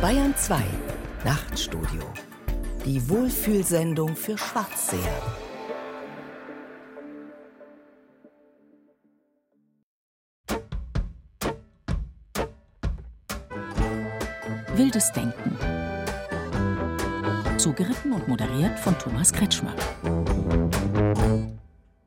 Bayern 2 Nachtstudio. Die Wohlfühlsendung für Schwarzseher. Wildes Denken. Zugeritten und moderiert von Thomas Kretschmer.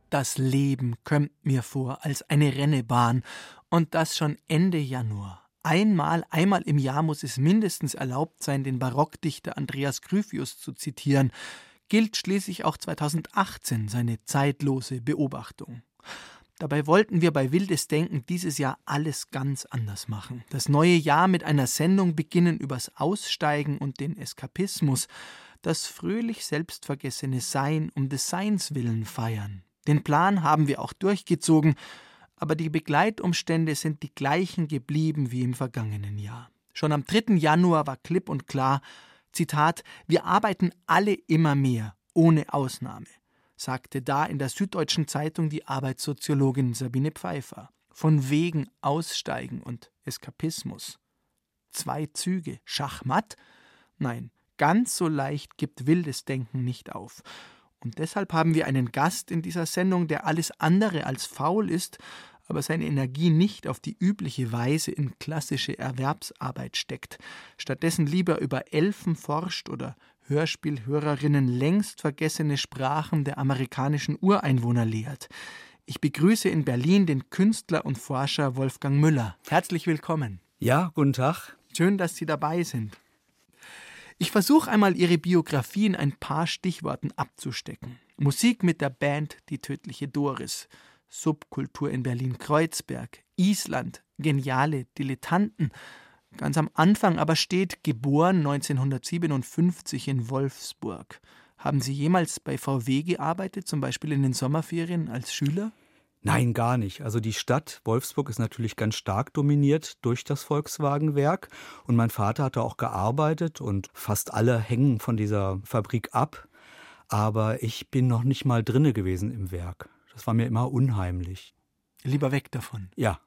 Das Leben kömmt mir vor als eine Rennebahn und das schon Ende Januar. Einmal, einmal im Jahr muss es mindestens erlaubt sein, den Barockdichter Andreas Gryphius zu zitieren. Gilt schließlich auch 2018 seine zeitlose Beobachtung. Dabei wollten wir bei Wildes Denken dieses Jahr alles ganz anders machen. Das neue Jahr mit einer Sendung beginnen übers Aussteigen und den Eskapismus, das fröhlich selbstvergessene Sein um des Seins willen feiern. Den Plan haben wir auch durchgezogen, aber die Begleitumstände sind die gleichen geblieben wie im vergangenen Jahr. Schon am 3. Januar war klipp und klar, Zitat, wir arbeiten alle immer mehr, ohne Ausnahme sagte da in der Süddeutschen Zeitung die Arbeitssoziologin Sabine Pfeiffer. Von wegen Aussteigen und Eskapismus. Zwei Züge, Schachmatt? Nein, ganz so leicht gibt wildes Denken nicht auf. Und deshalb haben wir einen Gast in dieser Sendung, der alles andere als faul ist, aber seine Energie nicht auf die übliche Weise in klassische Erwerbsarbeit steckt, stattdessen lieber über Elfen forscht oder Hörspielhörerinnen längst vergessene Sprachen der amerikanischen Ureinwohner lehrt. Ich begrüße in Berlin den Künstler und Forscher Wolfgang Müller. Herzlich willkommen. Ja, guten Tag. Schön, dass Sie dabei sind. Ich versuche einmal Ihre Biografie in ein paar Stichworten abzustecken. Musik mit der Band Die tödliche Doris, Subkultur in Berlin-Kreuzberg, Island, geniale Dilettanten, Ganz am Anfang aber steht geboren 1957 in Wolfsburg. Haben Sie jemals bei VW gearbeitet, zum Beispiel in den Sommerferien als Schüler? Nein, gar nicht. Also die Stadt Wolfsburg ist natürlich ganz stark dominiert durch das Volkswagenwerk. Und mein Vater hatte auch gearbeitet und fast alle hängen von dieser Fabrik ab. Aber ich bin noch nicht mal drinne gewesen im Werk. Das war mir immer unheimlich. Lieber weg davon. Ja.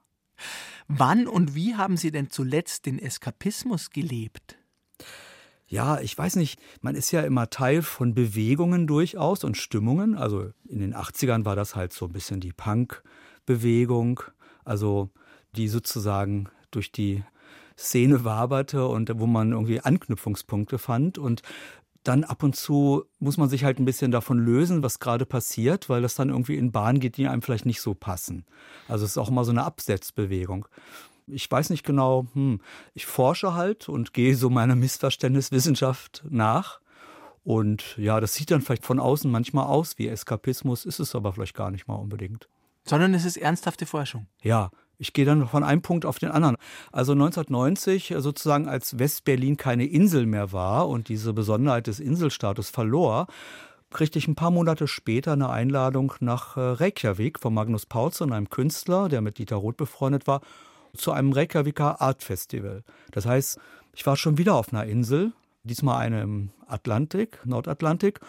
Wann und wie haben Sie denn zuletzt den Eskapismus gelebt? Ja, ich weiß nicht, man ist ja immer Teil von Bewegungen durchaus und Stimmungen. Also in den 80ern war das halt so ein bisschen die Punk-Bewegung, also die sozusagen durch die Szene waberte und wo man irgendwie Anknüpfungspunkte fand. Und dann ab und zu muss man sich halt ein bisschen davon lösen, was gerade passiert, weil das dann irgendwie in Bahnen geht, die einem vielleicht nicht so passen. Also es ist auch immer so eine Absetzbewegung. Ich weiß nicht genau, hm, ich forsche halt und gehe so meiner Missverständniswissenschaft nach. Und ja, das sieht dann vielleicht von außen manchmal aus wie Eskapismus, ist es aber vielleicht gar nicht mal unbedingt. Sondern es ist ernsthafte Forschung. Ja, ich gehe dann von einem Punkt auf den anderen. Also 1990, sozusagen als Westberlin keine Insel mehr war und diese Besonderheit des Inselstatus verlor, kriegte ich ein paar Monate später eine Einladung nach äh, Reykjavik von Magnus Paulsen, einem Künstler, der mit Dieter Roth befreundet war, zu einem Reykjaviker Art Festival. Das heißt, ich war schon wieder auf einer Insel, diesmal eine im Atlantik, Nordatlantik.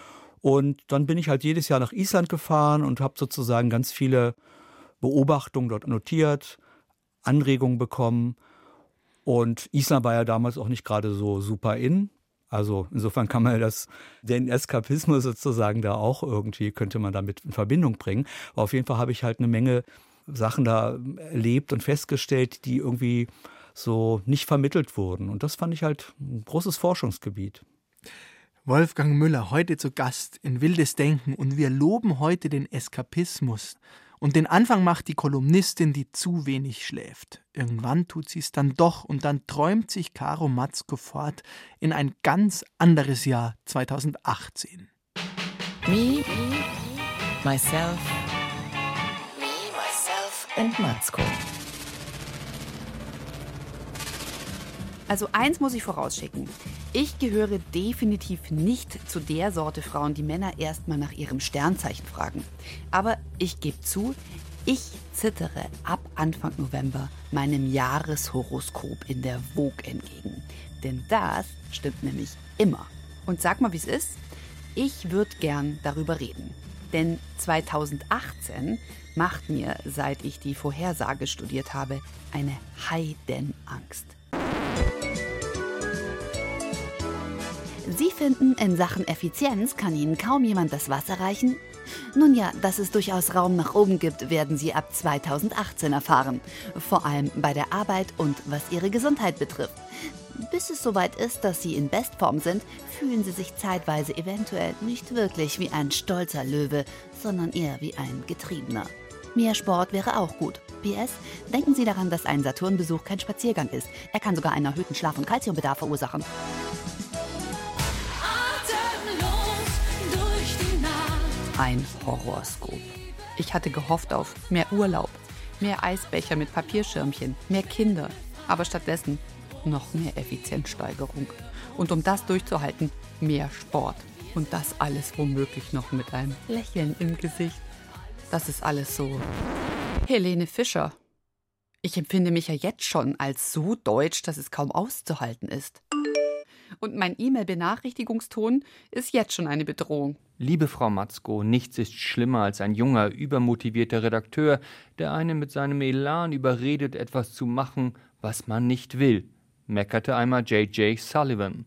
Und dann bin ich halt jedes Jahr nach Island gefahren und habe sozusagen ganz viele Beobachtungen dort notiert, Anregungen bekommen. Und Island war ja damals auch nicht gerade so super in. Also insofern kann man das, den Eskapismus sozusagen da auch irgendwie, könnte man damit in Verbindung bringen. Aber auf jeden Fall habe ich halt eine Menge Sachen da erlebt und festgestellt, die irgendwie so nicht vermittelt wurden. Und das fand ich halt ein großes Forschungsgebiet. Wolfgang Müller, heute zu Gast in Wildes Denken und wir loben heute den Eskapismus. Und den Anfang macht die Kolumnistin, die zu wenig schläft. Irgendwann tut sie es dann doch und dann träumt sich Caro Matzko fort in ein ganz anderes Jahr 2018. Me, myself, me, myself and Matzko. Also eins muss ich vorausschicken. Ich gehöre definitiv nicht zu der Sorte Frauen, die Männer erstmal nach ihrem Sternzeichen fragen. Aber ich gebe zu, ich zittere ab Anfang November meinem Jahreshoroskop in der Vogue entgegen. Denn das stimmt nämlich immer. Und sag mal, wie es ist. Ich würde gern darüber reden. Denn 2018 macht mir, seit ich die Vorhersage studiert habe, eine Heidenangst. Sie finden, in Sachen Effizienz kann Ihnen kaum jemand das Wasser reichen? Nun ja, dass es durchaus Raum nach oben gibt, werden Sie ab 2018 erfahren. Vor allem bei der Arbeit und was Ihre Gesundheit betrifft. Bis es soweit ist, dass Sie in Bestform sind, fühlen Sie sich zeitweise eventuell nicht wirklich wie ein stolzer Löwe, sondern eher wie ein Getriebener. Mehr Sport wäre auch gut. PS, denken Sie daran, dass ein Saturnbesuch kein Spaziergang ist. Er kann sogar einen erhöhten Schlaf- und Kalziumbedarf verursachen. Ein Horoskop. Ich hatte gehofft auf mehr Urlaub, mehr Eisbecher mit Papierschirmchen, mehr Kinder, aber stattdessen noch mehr Effizienzsteigerung. Und um das durchzuhalten, mehr Sport. Und das alles womöglich noch mit einem Lächeln im Gesicht. Das ist alles so. Helene Fischer. Ich empfinde mich ja jetzt schon als so deutsch, dass es kaum auszuhalten ist. Und mein E-Mail-Benachrichtigungston ist jetzt schon eine Bedrohung. Liebe Frau Matzko, nichts ist schlimmer als ein junger, übermotivierter Redakteur, der einen mit seinem Elan überredet, etwas zu machen, was man nicht will, meckerte einmal J.J. Sullivan.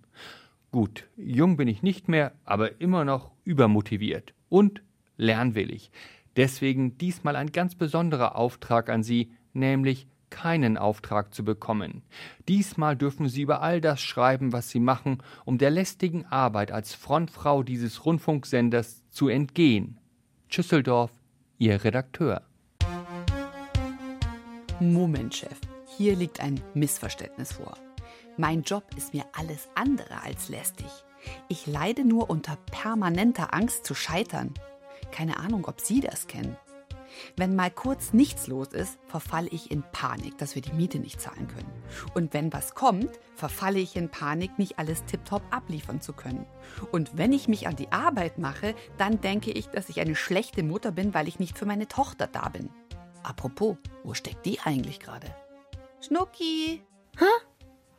Gut, jung bin ich nicht mehr, aber immer noch übermotiviert und lernwillig. Deswegen diesmal ein ganz besonderer Auftrag an Sie, nämlich keinen Auftrag zu bekommen. Diesmal dürfen Sie über all das schreiben, was Sie machen, um der lästigen Arbeit als Frontfrau dieses Rundfunksenders zu entgehen. Schüsseldorf, Ihr Redakteur. Moment, Chef. Hier liegt ein Missverständnis vor. Mein Job ist mir alles andere als lästig. Ich leide nur unter permanenter Angst zu scheitern. Keine Ahnung, ob Sie das kennen. Wenn mal kurz nichts los ist, verfalle ich in Panik, dass wir die Miete nicht zahlen können. Und wenn was kommt, verfalle ich in Panik, nicht alles tiptop abliefern zu können. Und wenn ich mich an die Arbeit mache, dann denke ich, dass ich eine schlechte Mutter bin, weil ich nicht für meine Tochter da bin. Apropos, wo steckt die eigentlich gerade? Schnucki! Hä?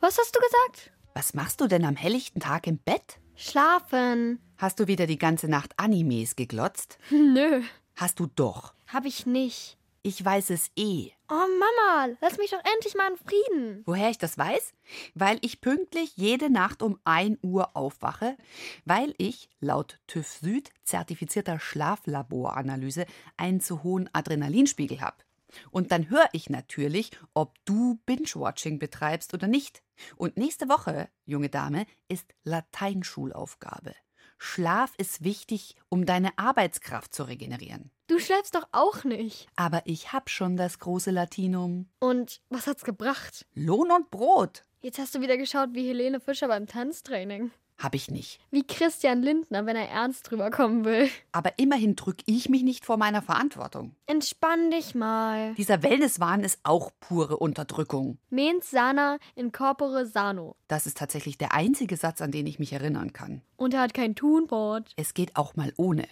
Was hast du gesagt? Was machst du denn am helllichten Tag im Bett? Schlafen. Hast du wieder die ganze Nacht Animes geglotzt? Nö, Hast du doch. Hab ich nicht. Ich weiß es eh. Oh Mama, lass mich doch endlich mal in Frieden. Woher ich das weiß? Weil ich pünktlich jede Nacht um 1 Uhr aufwache, weil ich laut TÜV Süd zertifizierter Schlaflaboranalyse einen zu hohen Adrenalinspiegel habe. Und dann höre ich natürlich, ob du Binge-Watching betreibst oder nicht. Und nächste Woche, junge Dame, ist Lateinschulaufgabe. Schlaf ist wichtig, um deine Arbeitskraft zu regenerieren. Du schläfst doch auch nicht. Aber ich hab schon das große Latinum. Und was hat's gebracht? Lohn und Brot. Jetzt hast du wieder geschaut wie Helene Fischer beim Tanztraining. Hab ich nicht. Wie Christian Lindner, wenn er ernst drüber kommen will. Aber immerhin drück ich mich nicht vor meiner Verantwortung. Entspann dich mal. Dieser Wellnesswahn ist auch pure Unterdrückung. Mens sana in corpore sano. Das ist tatsächlich der einzige Satz, an den ich mich erinnern kann. Und er hat kein Tunboard. Es geht auch mal ohne.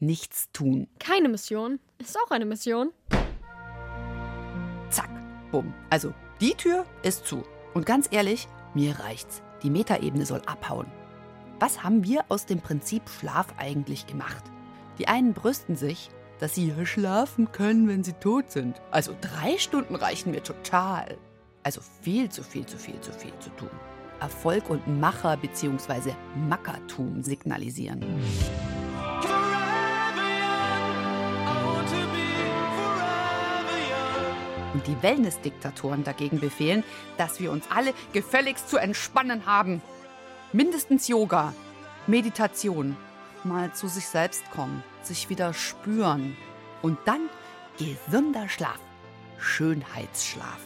Nichts tun. Keine Mission. Ist auch eine Mission. Zack, bumm. Also, die Tür ist zu. Und ganz ehrlich, mir reicht's. Die Metaebene soll abhauen. Was haben wir aus dem Prinzip Schlaf eigentlich gemacht? Die einen brüsten sich, dass sie schlafen können, wenn sie tot sind. Also drei Stunden reichen mir total. Also viel zu viel, zu viel, zu viel zu tun. Erfolg und Macher bzw. Mackertum signalisieren. Und die Wellness-Diktatoren dagegen befehlen, dass wir uns alle gefälligst zu entspannen haben. Mindestens Yoga, Meditation, mal zu sich selbst kommen, sich wieder spüren. Und dann gesunder Schlaf, Schönheitsschlaf.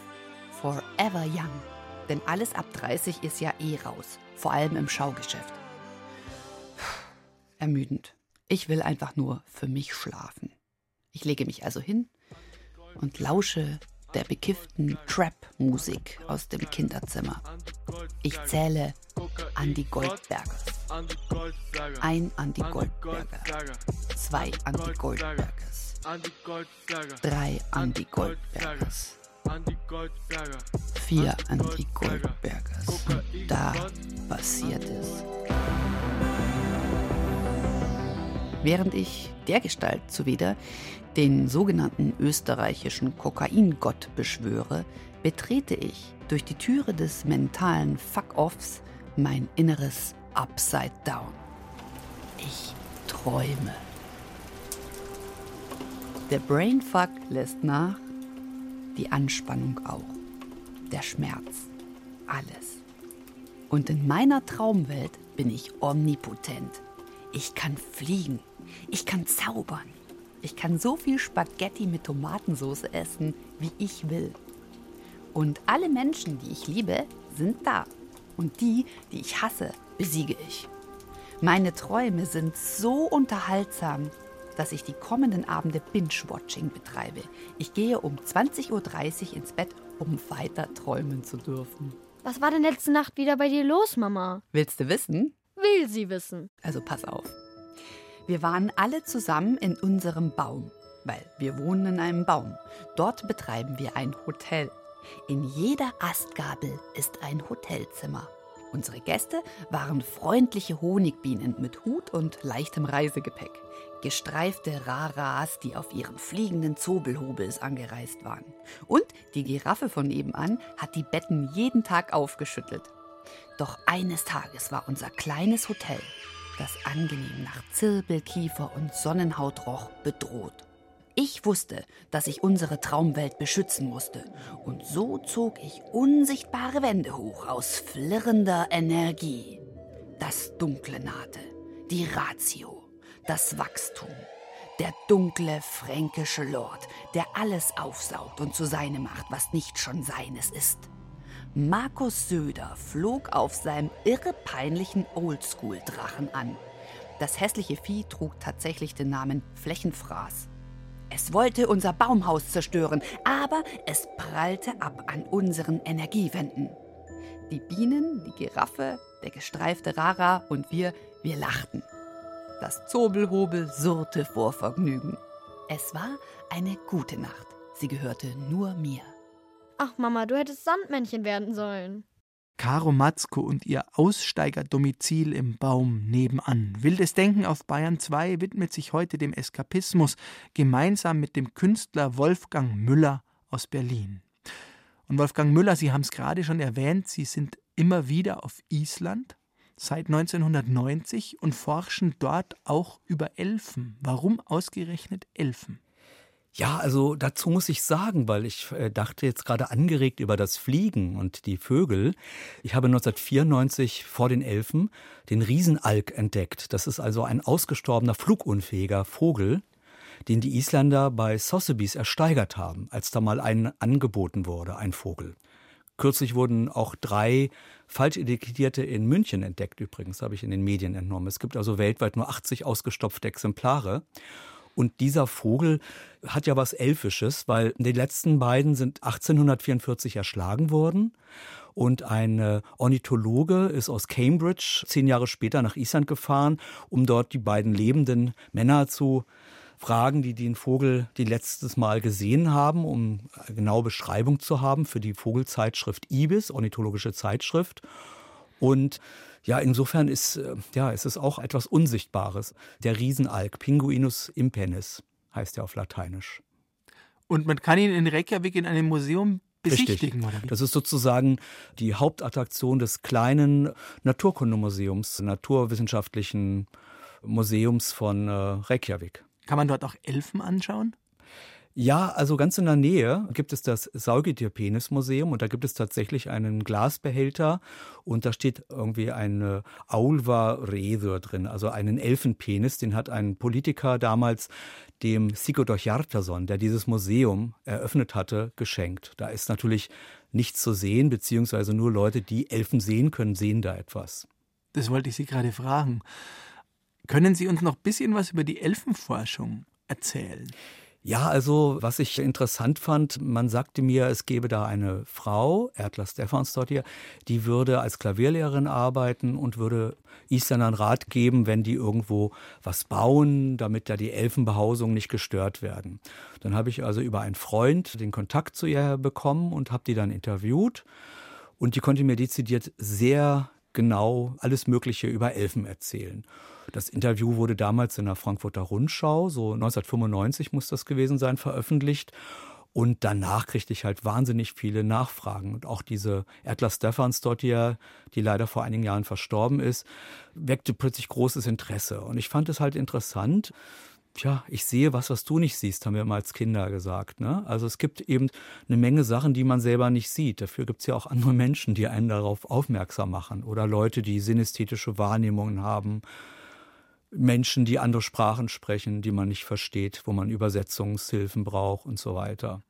Forever young. Denn alles ab 30 ist ja eh raus, vor allem im Schaugeschäft. Ermüdend. Ich will einfach nur für mich schlafen. Ich lege mich also hin und lausche der bekifften Trap-Musik aus dem Kinderzimmer. Ich zähle an die Goldbergers. Ein an die Goldberger. Zwei an die Goldbergers. Drei an die Goldbergers. Vier an die Goldbergers. Da passiert es. Während ich dergestalt zuwider den sogenannten österreichischen Kokaingott beschwöre, betrete ich durch die Türe des mentalen Fuck-Offs mein inneres upside down. Ich träume. Der Brainfuck lässt nach, die Anspannung auch, der Schmerz, alles. Und in meiner Traumwelt bin ich omnipotent. Ich kann fliegen, ich kann zaubern, ich kann so viel Spaghetti mit Tomatensauce essen, wie ich will. Und alle Menschen, die ich liebe, sind da. Und die, die ich hasse, besiege ich. Meine Träume sind so unterhaltsam, dass ich die kommenden Abende Binge-Watching betreibe. Ich gehe um 20.30 Uhr ins Bett, um weiter träumen zu dürfen. Was war denn letzte Nacht wieder bei dir los, Mama? Willst du wissen? Will sie wissen. Also pass auf. Wir waren alle zusammen in unserem Baum, weil wir wohnen in einem Baum. Dort betreiben wir ein Hotel. In jeder Astgabel ist ein Hotelzimmer. Unsere Gäste waren freundliche Honigbienen mit Hut und leichtem Reisegepäck. Gestreifte Raras, die auf ihren fliegenden Zobelhobels angereist waren. Und die Giraffe von nebenan hat die Betten jeden Tag aufgeschüttelt. Doch eines Tages war unser kleines Hotel, das angenehm nach Zirbelkiefer und Sonnenhaut roch, bedroht. Ich wusste, dass ich unsere Traumwelt beschützen musste. Und so zog ich unsichtbare Wände hoch aus flirrender Energie. Das Dunkle nahte, die Ratio, das Wachstum, der dunkle fränkische Lord, der alles aufsaugt und zu seinem macht, was nicht schon seines ist. Markus Söder flog auf seinem irre peinlichen Oldschool-Drachen an. Das hässliche Vieh trug tatsächlich den Namen Flächenfraß. Es wollte unser Baumhaus zerstören, aber es prallte ab an unseren Energiewänden. Die Bienen, die Giraffe, der gestreifte Rara und wir, wir lachten. Das Zobelhobel surrte vor Vergnügen. Es war eine gute Nacht. Sie gehörte nur mir. Ach, Mama, du hättest Sandmännchen werden sollen. Karo Matzko und ihr Aussteigerdomizil im Baum nebenan. Wildes Denken auf Bayern 2 widmet sich heute dem Eskapismus gemeinsam mit dem Künstler Wolfgang Müller aus Berlin. Und Wolfgang Müller, Sie haben es gerade schon erwähnt, Sie sind immer wieder auf Island seit 1990 und forschen dort auch über Elfen. Warum ausgerechnet Elfen? Ja, also dazu muss ich sagen, weil ich äh, dachte jetzt gerade angeregt über das Fliegen und die Vögel. Ich habe 1994 vor den Elfen den Riesenalk entdeckt. Das ist also ein ausgestorbener, flugunfähiger Vogel, den die Isländer bei Sotheby's ersteigert haben, als da mal ein angeboten wurde, ein Vogel. Kürzlich wurden auch drei Falschetikettierte in München entdeckt, übrigens, habe ich in den Medien entnommen. Es gibt also weltweit nur 80 ausgestopfte Exemplare. Und dieser Vogel hat ja was Elfisches, weil die letzten beiden sind 1844 erschlagen worden. Und ein Ornithologe ist aus Cambridge zehn Jahre später nach Island gefahren, um dort die beiden lebenden Männer zu fragen, die den Vogel die letztes Mal gesehen haben, um eine genaue Beschreibung zu haben für die Vogelzeitschrift Ibis, ornithologische Zeitschrift. Und ja, insofern ist, äh, ja, ist es auch etwas Unsichtbares. Der Riesenalk, Pinguinus impennis, heißt er auf Lateinisch. Und man kann ihn in Reykjavik in einem Museum besichtigen, Richtig. Das ist sozusagen die Hauptattraktion des kleinen Naturkundemuseums, naturwissenschaftlichen Museums von äh, Reykjavik. Kann man dort auch Elfen anschauen? Ja, also ganz in der Nähe gibt es das Saugetier-Penis-Museum und da gibt es tatsächlich einen Glasbehälter und da steht irgendwie ein Aulva Reður drin, also einen Elfenpenis. Den hat ein Politiker damals dem Sigurdur Hjartarson, der dieses Museum eröffnet hatte, geschenkt. Da ist natürlich nichts zu sehen, beziehungsweise nur Leute, die Elfen sehen können, sehen da etwas. Das wollte ich Sie gerade fragen. Können Sie uns noch ein bisschen was über die Elfenforschung erzählen? Ja, also was ich interessant fand, man sagte mir, es gäbe da eine Frau, Erdla Stefansdottir, die würde als Klavierlehrerin arbeiten und würde Isländern Rat geben, wenn die irgendwo was bauen, damit da die Elfenbehausungen nicht gestört werden. Dann habe ich also über einen Freund den Kontakt zu ihr bekommen und habe die dann interviewt. Und die konnte mir dezidiert sehr genau alles Mögliche über Elfen erzählen. Das Interview wurde damals in der Frankfurter Rundschau, so 1995 muss das gewesen sein, veröffentlicht. Und danach kriegte ich halt wahnsinnig viele Nachfragen. Und auch diese Ertler Stephansdottir, die leider vor einigen Jahren verstorben ist, weckte plötzlich großes Interesse. Und ich fand es halt interessant. Tja, ich sehe was, was du nicht siehst, haben wir immer als Kinder gesagt. Ne? Also es gibt eben eine Menge Sachen, die man selber nicht sieht. Dafür gibt es ja auch andere Menschen, die einen darauf aufmerksam machen. Oder Leute, die synästhetische Wahrnehmungen haben. Menschen, die andere Sprachen sprechen, die man nicht versteht, wo man Übersetzungshilfen braucht und so weiter.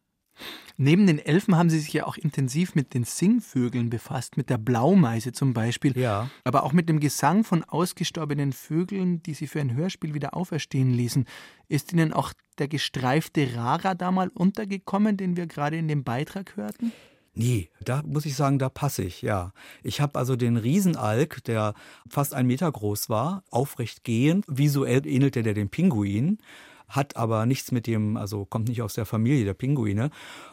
Neben den Elfen haben Sie sich ja auch intensiv mit den Singvögeln befasst, mit der Blaumeise zum Beispiel. Ja. Aber auch mit dem Gesang von ausgestorbenen Vögeln, die Sie für ein Hörspiel wieder auferstehen ließen. Ist Ihnen auch der gestreifte Rara da mal untergekommen, den wir gerade in dem Beitrag hörten? Nee, da muss ich sagen, da passe ich, ja. Ich habe also den Riesenalk, der fast ein Meter groß war, aufrecht gehend. Visuell ähnelte der dem Pinguin hat aber nichts mit dem, also kommt nicht aus der Familie der Pinguine,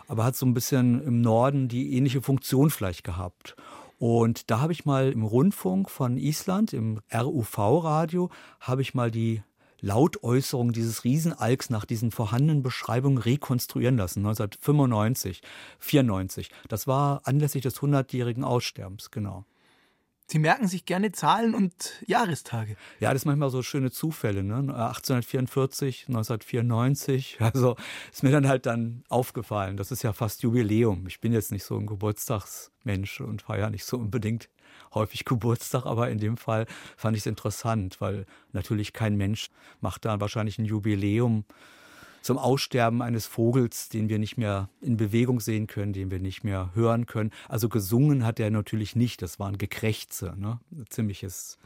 aber hat so ein bisschen im Norden die ähnliche Funktion vielleicht gehabt. Und da habe ich mal im Rundfunk von Island, im RUV-Radio, habe ich mal die Lautäußerung dieses Riesenalks nach diesen vorhandenen Beschreibungen rekonstruieren lassen, 1995, 94. Das war anlässlich des 100-jährigen Aussterbens, genau. Sie merken sich gerne Zahlen und Jahrestage. Ja, das sind manchmal so schöne Zufälle. Ne? 1844, 1994. Also ist mir dann halt dann aufgefallen. Das ist ja fast Jubiläum. Ich bin jetzt nicht so ein Geburtstagsmensch und feiere nicht so unbedingt häufig Geburtstag, aber in dem Fall fand ich es interessant, weil natürlich kein Mensch macht da wahrscheinlich ein Jubiläum zum Aussterben eines Vogels, den wir nicht mehr in Bewegung sehen können, den wir nicht mehr hören können. Also gesungen hat er natürlich nicht, das waren Gekrächze, ne? ziemliches.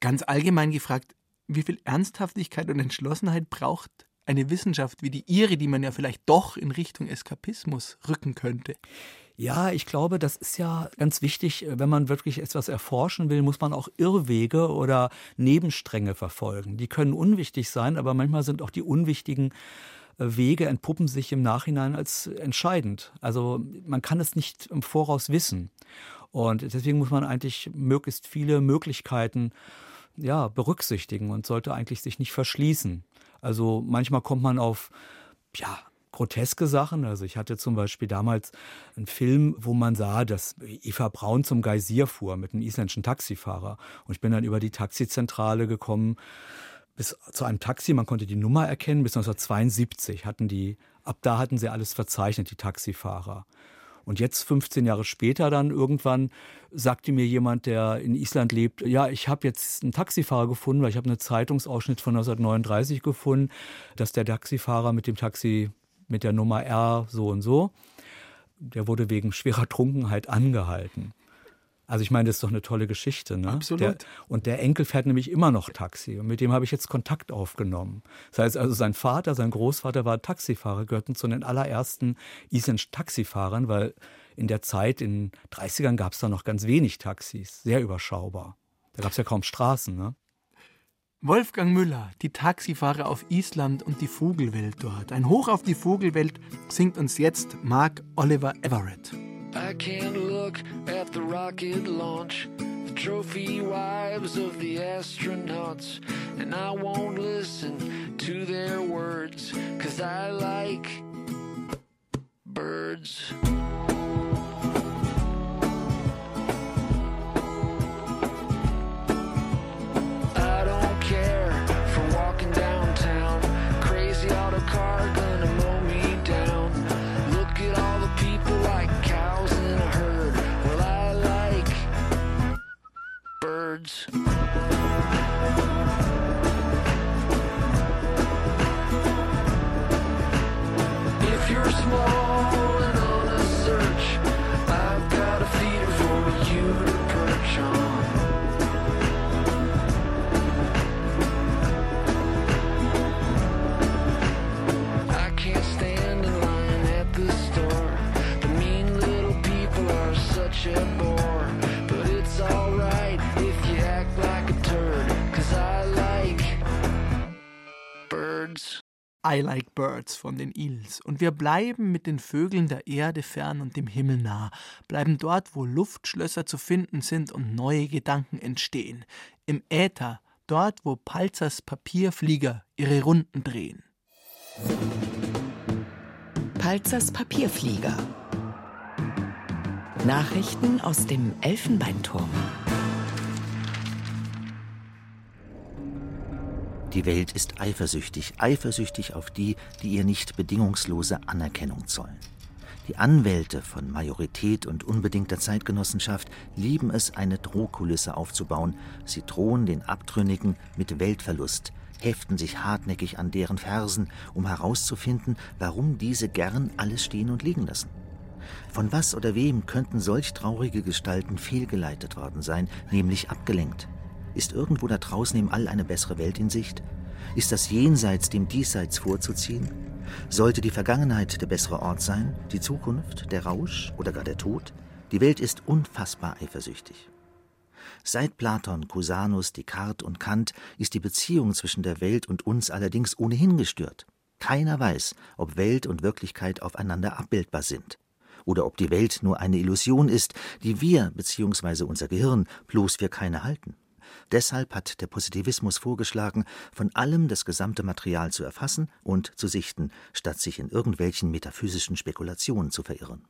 Ganz allgemein gefragt, wie viel Ernsthaftigkeit und Entschlossenheit braucht eine Wissenschaft wie die Ihre, die man ja vielleicht doch in Richtung Eskapismus rücken könnte? Ja, ich glaube, das ist ja ganz wichtig, wenn man wirklich etwas erforschen will, muss man auch Irrwege oder Nebenstränge verfolgen. Die können unwichtig sein, aber manchmal sind auch die unwichtigen äh, Wege entpuppen sich im Nachhinein als entscheidend. Also man kann es nicht im Voraus wissen. Und deswegen muss man eigentlich möglichst viele Möglichkeiten ja, berücksichtigen und sollte eigentlich sich nicht verschließen. Also manchmal kommt man auf ja, groteske Sachen. Also ich hatte zum Beispiel damals einen Film, wo man sah, dass Eva Braun zum Geysir fuhr mit einem isländischen Taxifahrer. Und ich bin dann über die Taxizentrale gekommen bis zu einem Taxi. Man konnte die Nummer erkennen. Bis 1972 hatten die, ab da hatten sie alles verzeichnet, die Taxifahrer. Und jetzt, 15 Jahre später, dann irgendwann sagte mir jemand, der in Island lebt, ja, ich habe jetzt einen Taxifahrer gefunden, weil ich habe einen Zeitungsausschnitt von 1939 gefunden, dass der Taxifahrer mit dem Taxi mit der Nummer R so und so. Der wurde wegen schwerer Trunkenheit angehalten. Also ich meine, das ist doch eine tolle Geschichte. Ne? Absolut. Der, und der Enkel fährt nämlich immer noch Taxi. Und mit dem habe ich jetzt Kontakt aufgenommen. Das heißt also, sein Vater, sein Großvater war Taxifahrer, gehörten zu den allerersten isländischen Taxifahrern, weil in der Zeit, in den 30ern, gab es da noch ganz wenig Taxis. Sehr überschaubar. Da gab es ja kaum Straßen. Ne? Wolfgang Müller, die Taxifahrer auf Island und die Vogelwelt dort. Ein Hoch auf die Vogelwelt singt uns jetzt Mark Oliver Everett. I can't look at the rocket launch, the trophy wives of the astronauts, and I won't listen to their words, cause I like birds. I Like Birds von den Eels. Und wir bleiben mit den Vögeln der Erde fern und dem Himmel nah, bleiben dort, wo Luftschlösser zu finden sind und neue Gedanken entstehen. Im Äther, dort, wo Palzers Papierflieger ihre Runden drehen. Walthalzers Papierflieger. Nachrichten aus dem Elfenbeinturm. Die Welt ist eifersüchtig, eifersüchtig auf die, die ihr nicht bedingungslose Anerkennung zollen. Die Anwälte von Majorität und unbedingter Zeitgenossenschaft lieben es, eine Drohkulisse aufzubauen. Sie drohen den Abtrünnigen mit Weltverlust, heften sich hartnäckig an deren Fersen, um herauszufinden, warum diese gern alles stehen und liegen lassen. Von was oder wem könnten solch traurige Gestalten fehlgeleitet worden sein, nämlich abgelenkt? Ist irgendwo da draußen im All eine bessere Welt in Sicht? Ist das Jenseits dem Diesseits vorzuziehen? Sollte die Vergangenheit der bessere Ort sein, die Zukunft, der Rausch oder gar der Tod? Die Welt ist unfassbar eifersüchtig. Seit Platon, Cusanus, Descartes und Kant ist die Beziehung zwischen der Welt und uns allerdings ohnehin gestört. Keiner weiß, ob Welt und Wirklichkeit aufeinander abbildbar sind oder ob die Welt nur eine Illusion ist, die wir bzw. unser Gehirn bloß für keine halten. Deshalb hat der Positivismus vorgeschlagen, von allem das gesamte Material zu erfassen und zu sichten, statt sich in irgendwelchen metaphysischen Spekulationen zu verirren.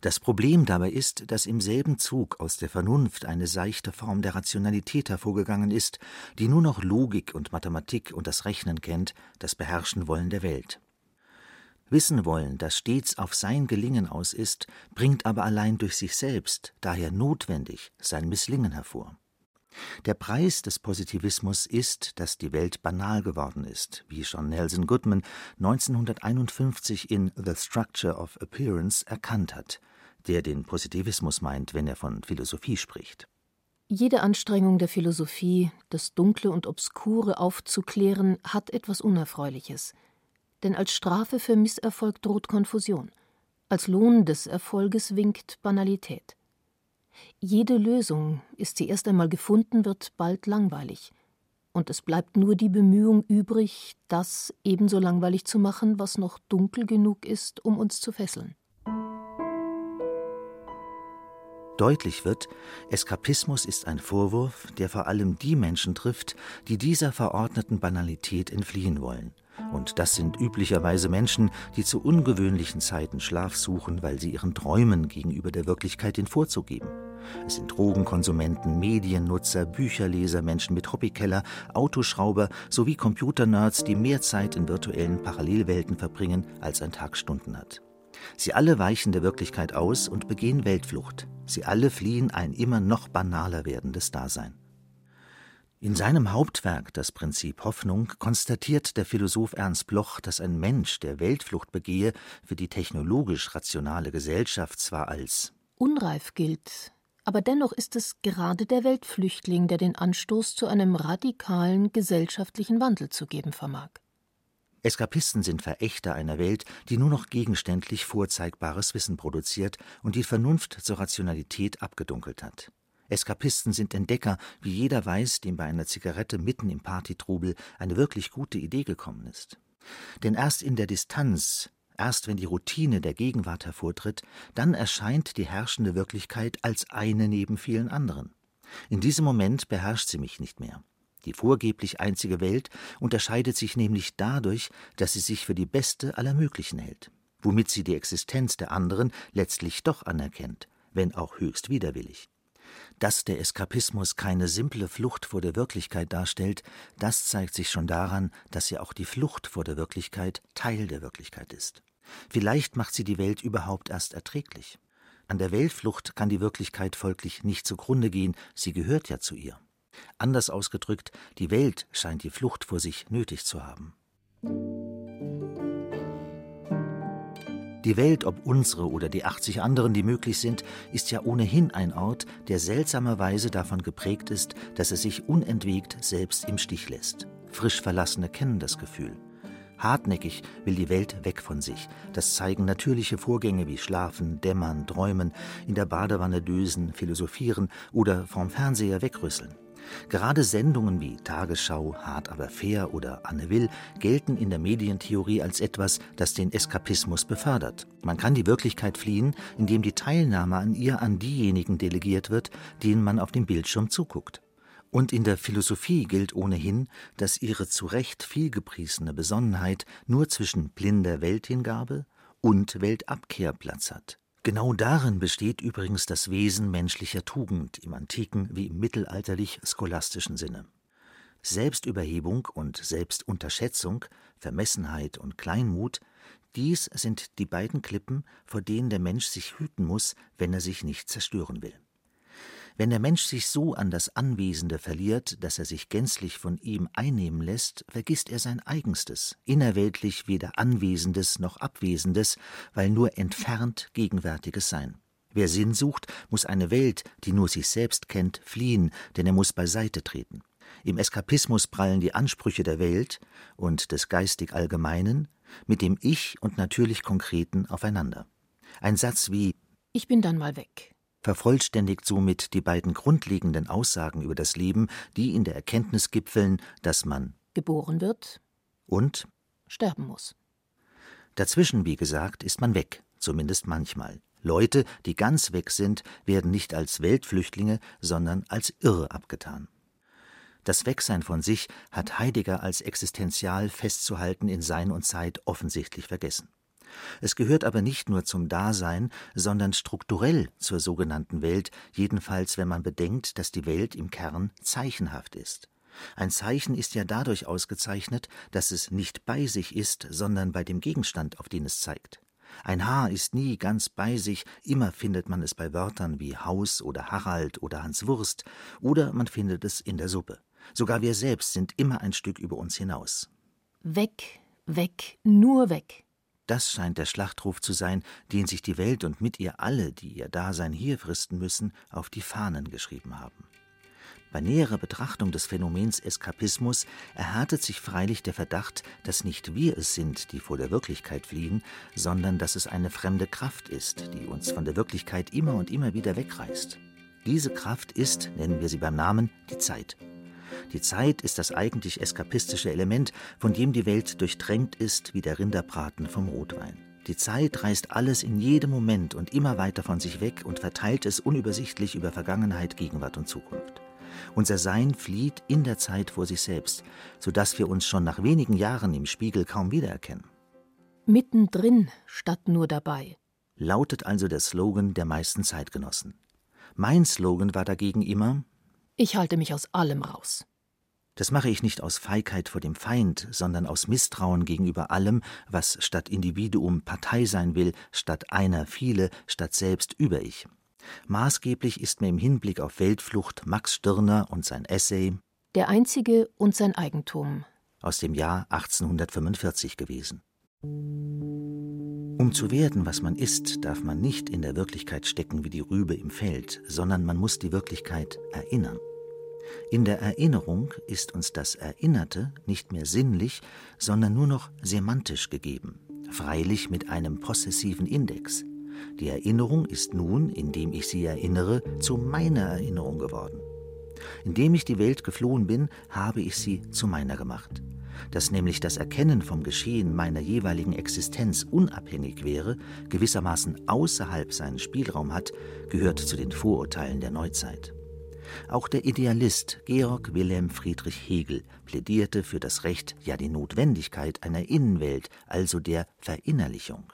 Das Problem dabei ist, dass im selben Zug aus der Vernunft eine seichte Form der Rationalität hervorgegangen ist, die nur noch Logik und Mathematik und das Rechnen kennt, das Beherrschen wollen der Welt. Wissen wollen, das stets auf sein Gelingen aus ist, bringt aber allein durch sich selbst, daher notwendig, sein Misslingen hervor. Der Preis des Positivismus ist, dass die Welt banal geworden ist, wie schon Nelson Goodman 1951 in The Structure of Appearance erkannt hat, der den Positivismus meint, wenn er von Philosophie spricht. Jede Anstrengung der Philosophie, das Dunkle und Obskure aufzuklären, hat etwas Unerfreuliches. Denn als Strafe für Misserfolg droht Konfusion, als Lohn des Erfolges winkt Banalität. Jede Lösung, ist sie erst einmal gefunden, wird bald langweilig. Und es bleibt nur die Bemühung übrig, das ebenso langweilig zu machen, was noch dunkel genug ist, um uns zu fesseln. Deutlich wird, Eskapismus ist ein Vorwurf, der vor allem die Menschen trifft, die dieser verordneten Banalität entfliehen wollen – und das sind üblicherweise Menschen, die zu ungewöhnlichen Zeiten Schlaf suchen, weil sie ihren Träumen gegenüber der Wirklichkeit den Vorzug geben. Es sind Drogenkonsumenten, Mediennutzer, Bücherleser, Menschen mit Hobbykeller, Autoschrauber sowie Computernerds, die mehr Zeit in virtuellen Parallelwelten verbringen, als ein Tag Stunden hat. Sie alle weichen der Wirklichkeit aus und begehen Weltflucht. Sie alle fliehen ein immer noch banaler werdendes Dasein. In seinem Hauptwerk Das Prinzip Hoffnung konstatiert der Philosoph Ernst Bloch, dass ein Mensch, der Weltflucht begehe, für die technologisch rationale Gesellschaft zwar als unreif gilt, aber dennoch ist es gerade der Weltflüchtling, der den Anstoß zu einem radikalen gesellschaftlichen Wandel zu geben vermag. Eskapisten sind Verächter einer Welt, die nur noch gegenständlich vorzeigbares Wissen produziert und die Vernunft zur Rationalität abgedunkelt hat. Eskapisten sind Entdecker, wie jeder weiß, dem bei einer Zigarette mitten im Partytrubel eine wirklich gute Idee gekommen ist. Denn erst in der Distanz, erst wenn die Routine der Gegenwart hervortritt, dann erscheint die herrschende Wirklichkeit als eine neben vielen anderen. In diesem Moment beherrscht sie mich nicht mehr. Die vorgeblich einzige Welt unterscheidet sich nämlich dadurch, dass sie sich für die beste aller möglichen hält, womit sie die Existenz der anderen letztlich doch anerkennt, wenn auch höchst widerwillig. Dass der Eskapismus keine simple Flucht vor der Wirklichkeit darstellt, das zeigt sich schon daran, dass ja auch die Flucht vor der Wirklichkeit Teil der Wirklichkeit ist. Vielleicht macht sie die Welt überhaupt erst erträglich. An der Weltflucht kann die Wirklichkeit folglich nicht zugrunde gehen, sie gehört ja zu ihr. Anders ausgedrückt, die Welt scheint die Flucht vor sich nötig zu haben. Die Welt, ob unsere oder die 80 anderen, die möglich sind, ist ja ohnehin ein Ort, der seltsamerweise davon geprägt ist, dass er sich unentwegt selbst im Stich lässt. Frisch Verlassene kennen das Gefühl. Hartnäckig will die Welt weg von sich. Das zeigen natürliche Vorgänge wie Schlafen, Dämmern, Träumen, in der Badewanne dösen, philosophieren oder vorm Fernseher wegrüsseln. Gerade Sendungen wie Tagesschau, Hart aber fair oder Anne Will gelten in der Medientheorie als etwas, das den Eskapismus befördert. Man kann die Wirklichkeit fliehen, indem die Teilnahme an ihr an diejenigen delegiert wird, denen man auf dem Bildschirm zuguckt. Und in der Philosophie gilt ohnehin, dass ihre zu Recht vielgepriesene Besonnenheit nur zwischen blinder Welthingabe und Weltabkehr Platz hat. Genau darin besteht übrigens das Wesen menschlicher Tugend im antiken wie im mittelalterlich-scholastischen Sinne. Selbstüberhebung und Selbstunterschätzung, Vermessenheit und Kleinmut, dies sind die beiden Klippen, vor denen der Mensch sich hüten muss, wenn er sich nicht zerstören will. Wenn der Mensch sich so an das Anwesende verliert, dass er sich gänzlich von ihm einnehmen lässt, vergisst er sein Eigenstes, innerweltlich weder Anwesendes noch Abwesendes, weil nur entfernt Gegenwärtiges sein. Wer Sinn sucht, muss eine Welt, die nur sich selbst kennt, fliehen, denn er muss beiseite treten. Im Eskapismus prallen die Ansprüche der Welt und des geistig Allgemeinen mit dem Ich und natürlich Konkreten aufeinander. Ein Satz wie Ich bin dann mal weg vervollständigt somit die beiden grundlegenden Aussagen über das Leben, die in der Erkenntnis gipfeln, dass man geboren wird und sterben muss. Dazwischen, wie gesagt, ist man weg, zumindest manchmal. Leute, die ganz weg sind, werden nicht als Weltflüchtlinge, sondern als Irre abgetan. Das Wegsein von sich hat Heidegger als existenzial festzuhalten in Sein und Zeit offensichtlich vergessen. Es gehört aber nicht nur zum Dasein, sondern strukturell zur sogenannten Welt, jedenfalls wenn man bedenkt, dass die Welt im Kern zeichenhaft ist. Ein Zeichen ist ja dadurch ausgezeichnet, dass es nicht bei sich ist, sondern bei dem Gegenstand, auf den es zeigt. Ein Haar ist nie ganz bei sich, immer findet man es bei Wörtern wie Haus oder Harald oder Hans Wurst, oder man findet es in der Suppe. Sogar wir selbst sind immer ein Stück über uns hinaus. Weg, weg, nur weg. Das scheint der Schlachtruf zu sein, den sich die Welt und mit ihr alle, die ihr Dasein hier fristen müssen, auf die Fahnen geschrieben haben. Bei näherer Betrachtung des Phänomens Eskapismus erhärtet sich freilich der Verdacht, dass nicht wir es sind, die vor der Wirklichkeit fliehen, sondern dass es eine fremde Kraft ist, die uns von der Wirklichkeit immer und immer wieder wegreißt. Diese Kraft ist, nennen wir sie beim Namen, die Zeit. Die Zeit ist das eigentlich eskapistische Element, von dem die Welt durchtränkt ist wie der Rinderbraten vom Rotwein. Die Zeit reißt alles in jedem Moment und immer weiter von sich weg und verteilt es unübersichtlich über Vergangenheit, Gegenwart und Zukunft. Unser Sein flieht in der Zeit vor sich selbst, so dass wir uns schon nach wenigen Jahren im Spiegel kaum wiedererkennen. Mittendrin statt nur dabei. Lautet also der Slogan der meisten Zeitgenossen. Mein Slogan war dagegen immer Ich halte mich aus allem raus. Das mache ich nicht aus Feigheit vor dem Feind, sondern aus Misstrauen gegenüber allem, was statt Individuum Partei sein will, statt einer viele, statt selbst über ich. Maßgeblich ist mir im Hinblick auf Weltflucht Max Stirner und sein Essay Der Einzige und sein Eigentum aus dem Jahr 1845 gewesen. Um zu werden, was man ist, darf man nicht in der Wirklichkeit stecken wie die Rübe im Feld, sondern man muss die Wirklichkeit erinnern. In der Erinnerung ist uns das Erinnerte nicht mehr sinnlich, sondern nur noch semantisch gegeben, freilich mit einem possessiven Index. Die Erinnerung ist nun, indem ich sie erinnere, zu meiner Erinnerung geworden. Indem ich die Welt geflohen bin, habe ich sie zu meiner gemacht. Dass nämlich das Erkennen vom Geschehen meiner jeweiligen Existenz unabhängig wäre, gewissermaßen außerhalb seinen Spielraum hat, gehört zu den Vorurteilen der Neuzeit. Auch der Idealist Georg Wilhelm Friedrich Hegel plädierte für das Recht, ja die Notwendigkeit einer Innenwelt, also der Verinnerlichung.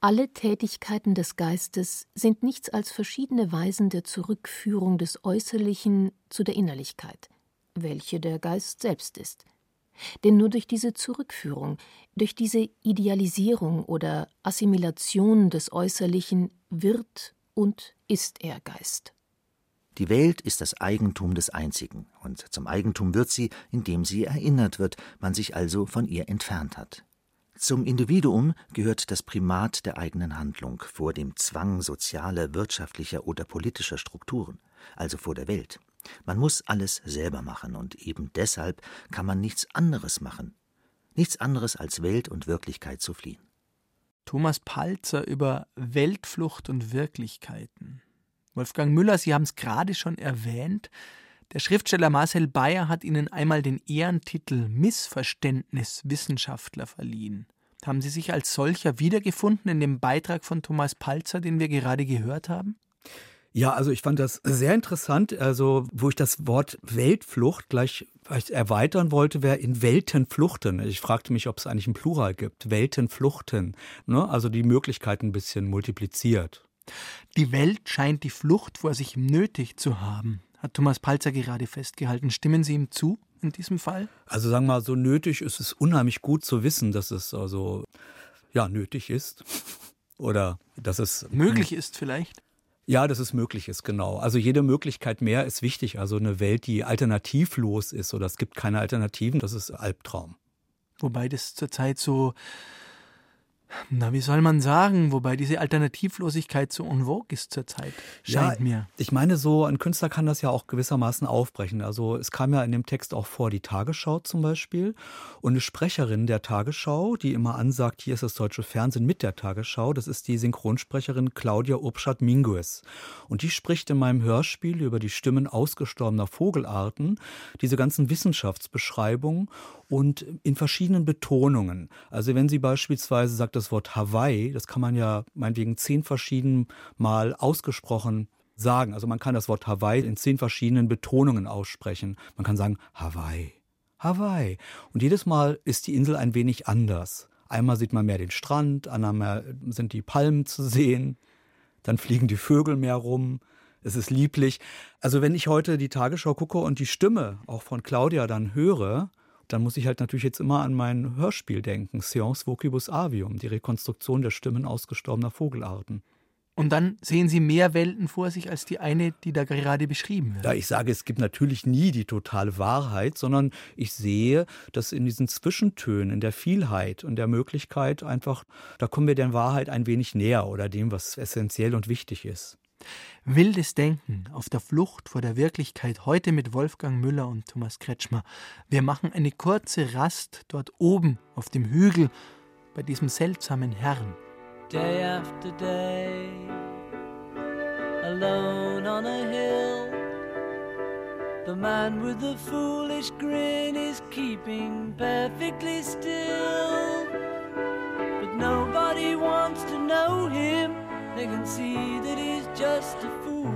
Alle Tätigkeiten des Geistes sind nichts als verschiedene Weisen der Zurückführung des Äußerlichen zu der Innerlichkeit, welche der Geist selbst ist. Denn nur durch diese Zurückführung, durch diese Idealisierung oder Assimilation des Äußerlichen wird und ist er Geist. Die Welt ist das Eigentum des Einzigen, und zum Eigentum wird sie, indem sie erinnert wird, man sich also von ihr entfernt hat. Zum Individuum gehört das Primat der eigenen Handlung vor dem Zwang sozialer, wirtschaftlicher oder politischer Strukturen, also vor der Welt. Man muss alles selber machen, und eben deshalb kann man nichts anderes machen, nichts anderes als Welt und Wirklichkeit zu fliehen. Thomas Palzer über Weltflucht und Wirklichkeiten. Wolfgang Müller, Sie haben es gerade schon erwähnt. Der Schriftsteller Marcel Bayer hat Ihnen einmal den Ehrentitel Missverständniswissenschaftler verliehen. Haben Sie sich als solcher wiedergefunden in dem Beitrag von Thomas Palzer, den wir gerade gehört haben? Ja, also ich fand das sehr interessant, also wo ich das Wort Weltflucht gleich erweitern wollte, wäre in Welten fluchten. Ich fragte mich, ob es eigentlich ein Plural gibt. Welten fluchten. Ne? Also die Möglichkeiten ein bisschen multipliziert. Die Welt scheint die Flucht vor sich nötig zu haben, hat Thomas Palzer gerade festgehalten. Stimmen Sie ihm zu in diesem Fall? Also sagen wir mal, so nötig ist es unheimlich gut zu wissen, dass es also ja nötig ist. Oder dass es möglich ist vielleicht. Ja, dass es möglich ist, genau. Also jede Möglichkeit mehr ist wichtig. Also eine Welt, die alternativlos ist oder es gibt keine Alternativen, das ist Albtraum. Wobei das zurzeit so na, wie soll man sagen, wobei diese Alternativlosigkeit so en vogue ist zurzeit, scheint ja, mir. Ich meine, so ein Künstler kann das ja auch gewissermaßen aufbrechen. Also es kam ja in dem Text auch vor, die Tagesschau zum Beispiel. Und eine Sprecherin der Tagesschau, die immer ansagt, hier ist das deutsche Fernsehen mit der Tagesschau, das ist die Synchronsprecherin Claudia Urbschat-Mingues. Und die spricht in meinem Hörspiel über die Stimmen ausgestorbener Vogelarten, diese ganzen Wissenschaftsbeschreibungen und in verschiedenen Betonungen. Also wenn sie beispielsweise sagt, das Wort Hawaii, das kann man ja meinetwegen zehn verschieden Mal ausgesprochen sagen. Also man kann das Wort Hawaii in zehn verschiedenen Betonungen aussprechen. Man kann sagen Hawaii, Hawaii. Und jedes Mal ist die Insel ein wenig anders. Einmal sieht man mehr den Strand, einmal sind die Palmen zu sehen, dann fliegen die Vögel mehr rum. Es ist lieblich. Also wenn ich heute die Tagesschau gucke und die Stimme auch von Claudia dann höre, dann muss ich halt natürlich jetzt immer an mein Hörspiel denken, Science Vocibus Avium, die Rekonstruktion der Stimmen ausgestorbener Vogelarten. Und dann sehen Sie mehr Welten vor sich als die eine, die da gerade beschrieben wird. Ja, ich sage, es gibt natürlich nie die totale Wahrheit, sondern ich sehe, dass in diesen Zwischentönen, in der Vielheit und der Möglichkeit einfach, da kommen wir der Wahrheit ein wenig näher oder dem, was essentiell und wichtig ist. Wildes Denken auf der Flucht vor der Wirklichkeit heute mit Wolfgang Müller und Thomas Kretschmer. Wir machen eine kurze Rast dort oben auf dem Hügel bei diesem seltsamen Herrn. Day after day, alone on a hill. The man with the foolish grin is keeping perfectly still. But nobody wants to know him. They can see that he's just a fool.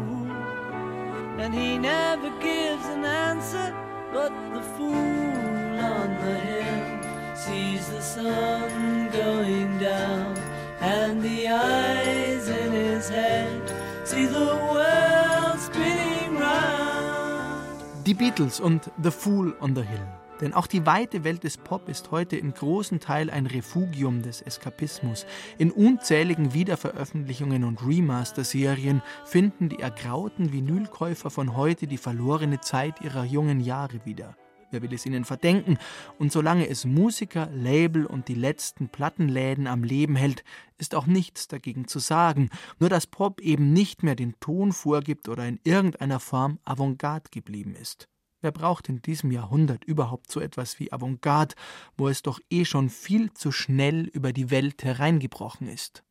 And he never gives an answer, but the fool on the hill sees the sun going down, and the eyes in his head see the world spinning round. Die Beatles und The Fool on the Hill. Denn auch die weite Welt des Pop ist heute in großen Teil ein Refugium des Eskapismus. In unzähligen Wiederveröffentlichungen und Remaster-Serien finden die ergrauten Vinylkäufer von heute die verlorene Zeit ihrer jungen Jahre wieder. Wer will es ihnen verdenken? Und solange es Musiker, Label und die letzten Plattenläden am Leben hält, ist auch nichts dagegen zu sagen. Nur dass Pop eben nicht mehr den Ton vorgibt oder in irgendeiner Form Avantgarde geblieben ist. Wer braucht in diesem Jahrhundert überhaupt so etwas wie Avantgarde, wo es doch eh schon viel zu schnell über die Welt hereingebrochen ist?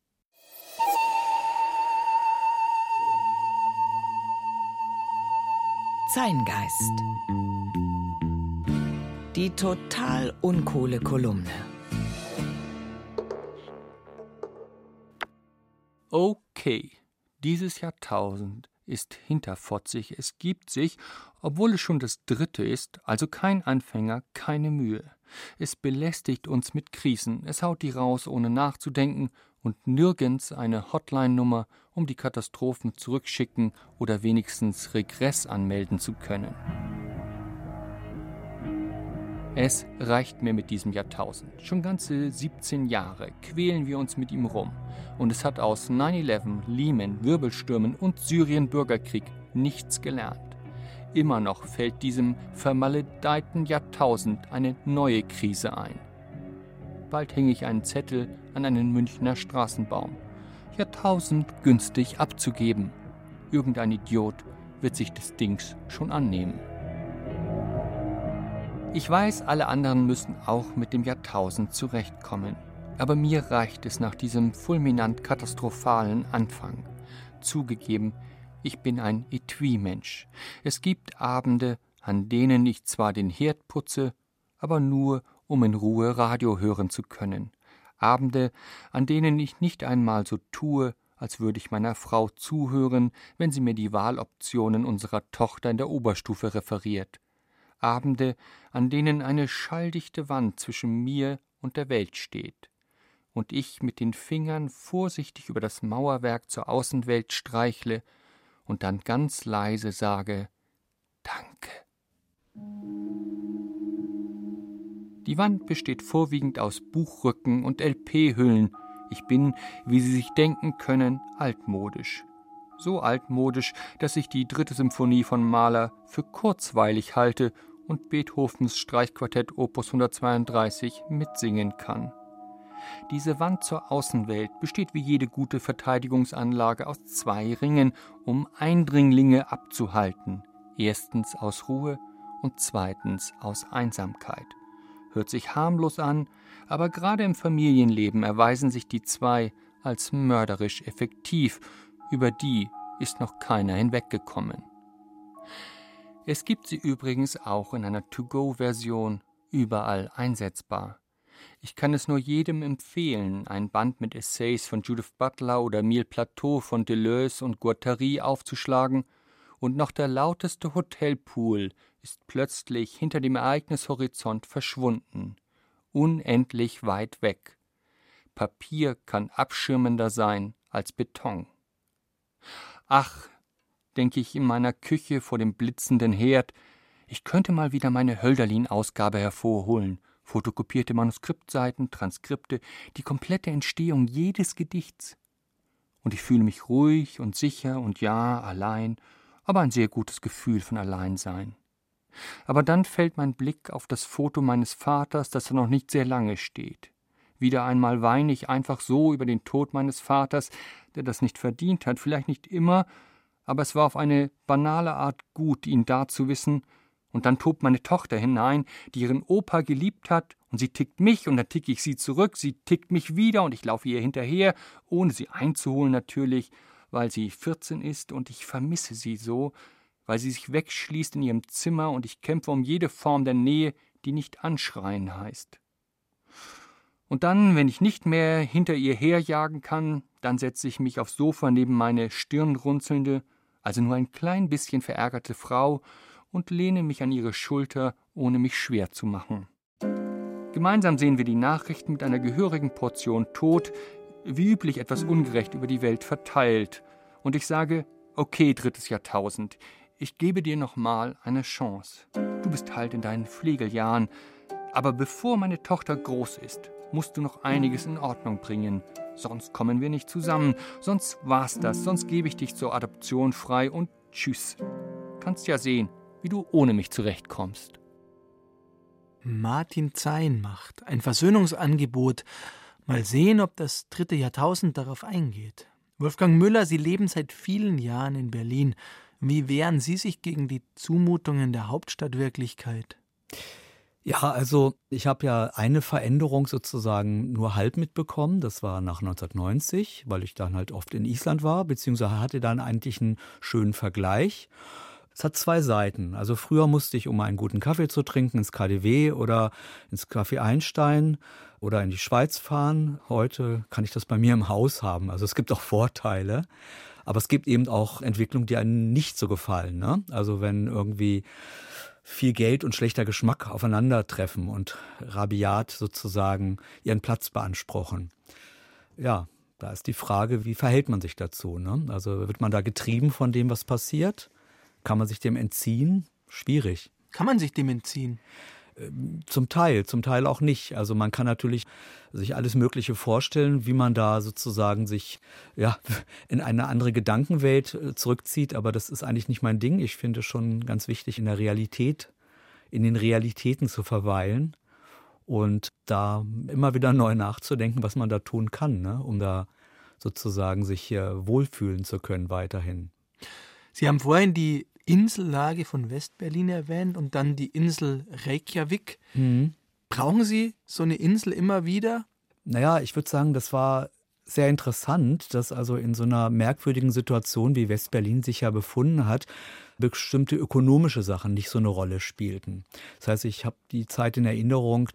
Zeingeist. Die total uncoole Kolumne. Okay, dieses Jahrtausend ist hinterfotzig, es gibt sich, obwohl es schon das dritte ist, also kein Anfänger, keine Mühe. Es belästigt uns mit Krisen, es haut die raus, ohne nachzudenken, und nirgends eine Hotline-Nummer, um die Katastrophen zurückschicken oder wenigstens Regress anmelden zu können. Es reicht mir mit diesem Jahrtausend. Schon ganze 17 Jahre quälen wir uns mit ihm rum. Und es hat aus 9-11, Lehman, Wirbelstürmen und Syrien-Bürgerkrieg nichts gelernt. Immer noch fällt diesem vermaledeiten Jahrtausend eine neue Krise ein. Bald hänge ich einen Zettel an einen Münchner Straßenbaum. Jahrtausend günstig abzugeben. Irgendein Idiot wird sich des Dings schon annehmen. Ich weiß, alle anderen müssen auch mit dem Jahrtausend zurechtkommen. Aber mir reicht es nach diesem fulminant katastrophalen Anfang. Zugegeben, ich bin ein Etui-Mensch. Es gibt Abende, an denen ich zwar den Herd putze, aber nur, um in Ruhe Radio hören zu können. Abende, an denen ich nicht einmal so tue, als würde ich meiner Frau zuhören, wenn sie mir die Wahloptionen unserer Tochter in der Oberstufe referiert. Abende, an denen eine schalldichte Wand zwischen mir und der Welt steht, und ich mit den Fingern vorsichtig über das Mauerwerk zur Außenwelt streichle und dann ganz leise sage Danke. Die Wand besteht vorwiegend aus Buchrücken und LP-Hüllen. Ich bin, wie Sie sich denken können, altmodisch. So altmodisch, dass ich die dritte Symphonie von Mahler für kurzweilig halte und Beethovens Streichquartett Opus 132 mitsingen kann. Diese Wand zur Außenwelt besteht wie jede gute Verteidigungsanlage aus zwei Ringen, um Eindringlinge abzuhalten. Erstens aus Ruhe und zweitens aus Einsamkeit hört sich harmlos an, aber gerade im Familienleben erweisen sich die zwei als mörderisch effektiv, über die ist noch keiner hinweggekommen. Es gibt sie übrigens auch in einer To-Go-Version, überall einsetzbar. Ich kann es nur jedem empfehlen, ein Band mit Essays von Judith Butler oder Mille Plateau von Deleuze und Guattari aufzuschlagen, und noch der lauteste Hotelpool ist plötzlich hinter dem Ereignishorizont verschwunden, unendlich weit weg. Papier kann abschirmender sein als Beton. Ach, denke ich in meiner Küche vor dem blitzenden Herd, ich könnte mal wieder meine Hölderlin-Ausgabe hervorholen, fotokopierte Manuskriptseiten, Transkripte, die komplette Entstehung jedes Gedichts. Und ich fühle mich ruhig und sicher und ja, allein, aber ein sehr gutes Gefühl von Alleinsein. Aber dann fällt mein Blick auf das Foto meines Vaters, das da noch nicht sehr lange steht. Wieder einmal weine ich einfach so über den Tod meines Vaters, der das nicht verdient hat, vielleicht nicht immer, aber es war auf eine banale Art gut, ihn da zu wissen, und dann tobt meine Tochter hinein, die ihren Opa geliebt hat, und sie tickt mich, und dann ticke ich sie zurück, sie tickt mich wieder, und ich laufe ihr hinterher, ohne sie einzuholen natürlich, weil sie vierzehn ist, und ich vermisse sie so, weil sie sich wegschließt in ihrem Zimmer und ich kämpfe um jede Form der Nähe, die nicht anschreien heißt. Und dann, wenn ich nicht mehr hinter ihr herjagen kann, dann setze ich mich aufs Sofa neben meine stirnrunzelnde, also nur ein klein bisschen verärgerte Frau und lehne mich an ihre Schulter, ohne mich schwer zu machen. Gemeinsam sehen wir die Nachrichten mit einer gehörigen Portion Tod, wie üblich etwas ungerecht über die Welt verteilt, und ich sage, okay, drittes Jahrtausend, ich gebe dir nochmal eine Chance. Du bist halt in deinen Pflegeljahren, aber bevor meine Tochter groß ist, musst du noch einiges in Ordnung bringen. Sonst kommen wir nicht zusammen, sonst war's das, sonst gebe ich dich zur Adoption frei und tschüss. Kannst ja sehen, wie du ohne mich zurechtkommst. Martin Zein macht ein Versöhnungsangebot. Mal sehen, ob das dritte Jahrtausend darauf eingeht. Wolfgang Müller, Sie leben seit vielen Jahren in Berlin. Wie wehren Sie sich gegen die Zumutungen der Hauptstadtwirklichkeit? Ja, also ich habe ja eine Veränderung sozusagen nur halb mitbekommen. Das war nach 1990, weil ich dann halt oft in Island war, beziehungsweise hatte dann eigentlich einen schönen Vergleich. Es hat zwei Seiten. Also früher musste ich, um einen guten Kaffee zu trinken, ins KDW oder ins Café Einstein oder in die Schweiz fahren. Heute kann ich das bei mir im Haus haben. Also es gibt auch Vorteile. Aber es gibt eben auch Entwicklungen, die einem nicht so gefallen. Ne? Also wenn irgendwie viel Geld und schlechter Geschmack aufeinandertreffen und rabiat sozusagen ihren Platz beanspruchen. Ja, da ist die Frage, wie verhält man sich dazu? Ne? Also wird man da getrieben von dem, was passiert? Kann man sich dem entziehen? Schwierig. Kann man sich dem entziehen? Zum Teil, zum Teil auch nicht. Also man kann natürlich sich alles Mögliche vorstellen, wie man da sozusagen sich ja in eine andere Gedankenwelt äh, zurückzieht, aber das ist eigentlich nicht mein Ding. Ich finde es schon ganz wichtig, in der Realität, in den Realitäten zu verweilen und da immer wieder neu nachzudenken, was man da tun kann, ne? um da sozusagen sich hier wohlfühlen zu können weiterhin. Sie haben vorhin die Insellage von Westberlin erwähnt und dann die Insel Reykjavik. Mhm. Brauchen Sie so eine Insel immer wieder? Naja, ich würde sagen, das war sehr interessant, dass also in so einer merkwürdigen Situation, wie Westberlin sich ja befunden hat, bestimmte ökonomische Sachen nicht so eine Rolle spielten. Das heißt, ich habe die Zeit in Erinnerung,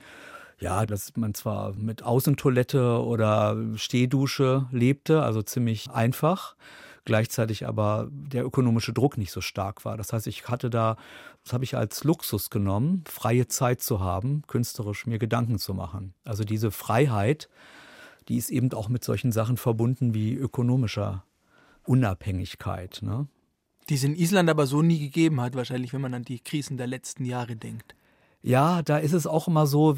ja, dass man zwar mit Außentoilette oder Stehdusche lebte, also ziemlich einfach gleichzeitig aber der ökonomische Druck nicht so stark war. Das heißt, ich hatte da, das habe ich als Luxus genommen, freie Zeit zu haben, künstlerisch mir Gedanken zu machen. Also diese Freiheit, die ist eben auch mit solchen Sachen verbunden wie ökonomischer Unabhängigkeit. Ne? Die es in Island aber so nie gegeben hat, wahrscheinlich, wenn man an die Krisen der letzten Jahre denkt. Ja, da ist es auch immer so,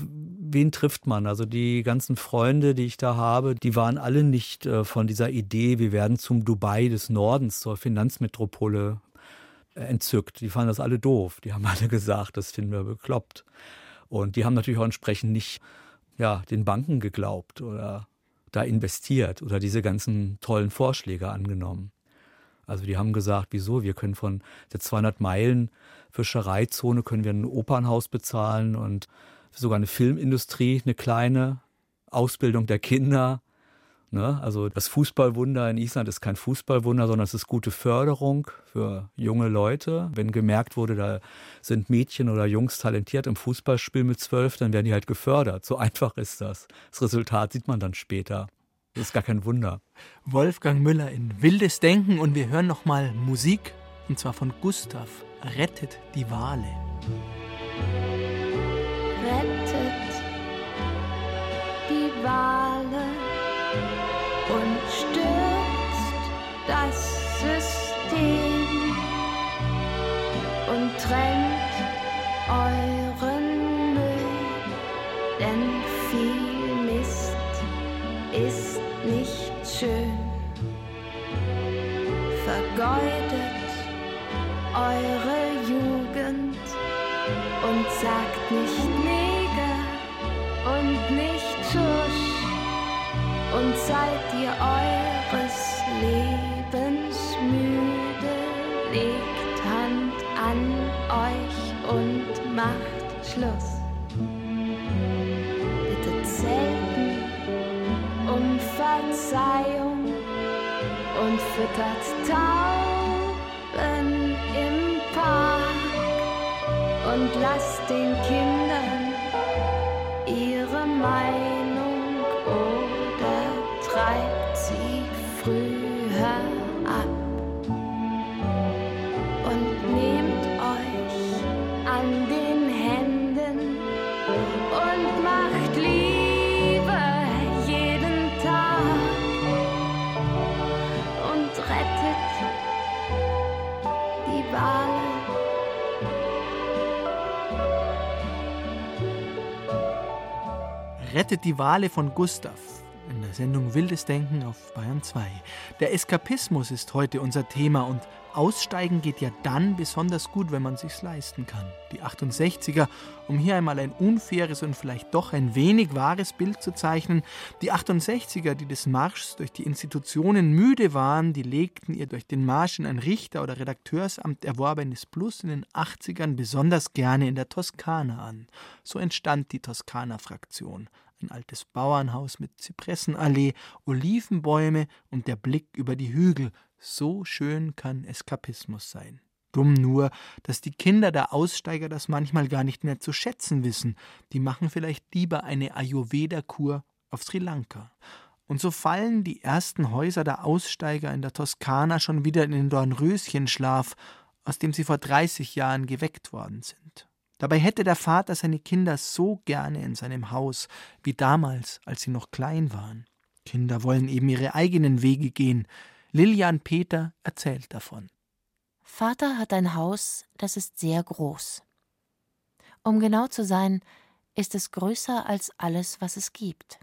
wen trifft man? Also die ganzen Freunde, die ich da habe, die waren alle nicht äh, von dieser Idee, wir werden zum Dubai des Nordens, zur Finanzmetropole äh, entzückt. Die fanden das alle doof. Die haben alle gesagt, das finden wir bekloppt. Und die haben natürlich auch entsprechend nicht ja, den Banken geglaubt oder da investiert oder diese ganzen tollen Vorschläge angenommen. Also die haben gesagt, wieso, wir können von der 200 Meilen Fischereizone können wir ein Opernhaus bezahlen und sogar eine Filmindustrie, eine kleine Ausbildung der Kinder. Ne? Also das Fußballwunder in Island ist kein Fußballwunder, sondern es ist gute Förderung für junge Leute. Wenn gemerkt wurde, da sind Mädchen oder Jungs talentiert im Fußballspiel mit zwölf, dann werden die halt gefördert. So einfach ist das. Das Resultat sieht man dann später. Das ist gar kein Wunder. Wolfgang Müller in Wildes Denken und wir hören nochmal Musik und zwar von Gustav. Rettet die Wale. Rettet die Wale und stürzt das System und trennt euren eure Jugend und sagt nicht Neger und nicht Tusch und seid ihr eures Lebens müde, legt Hand an euch und macht Schluss. Bitte selten um Verzeihung und füttert Tauben und lasst den Kindern ihre Meinung Rettet die Wale von Gustav in der Sendung Wildes Denken auf Bayern 2. Der Eskapismus ist heute unser Thema und Aussteigen geht ja dann besonders gut, wenn man sich's leisten kann. Die 68er, um hier einmal ein unfaires und vielleicht doch ein wenig wahres Bild zu zeichnen, die 68er, die des Marschs durch die Institutionen müde waren, die legten ihr durch den Marsch in ein Richter- oder Redakteursamt erworbenes Plus in den 80ern besonders gerne in der Toskana an. So entstand die Toskana-Fraktion ein altes Bauernhaus mit Zypressenallee, Olivenbäume und der Blick über die Hügel. So schön kann Eskapismus sein. Dumm nur, dass die Kinder der Aussteiger das manchmal gar nicht mehr zu schätzen wissen. Die machen vielleicht lieber eine Ayurveda-Kur auf Sri Lanka. Und so fallen die ersten Häuser der Aussteiger in der Toskana schon wieder in den Dornröschenschlaf, aus dem sie vor 30 Jahren geweckt worden sind. Dabei hätte der Vater seine Kinder so gerne in seinem Haus, wie damals, als sie noch klein waren. Kinder wollen eben ihre eigenen Wege gehen. Lilian Peter erzählt davon. Vater hat ein Haus, das ist sehr groß. Um genau zu sein, ist es größer als alles, was es gibt.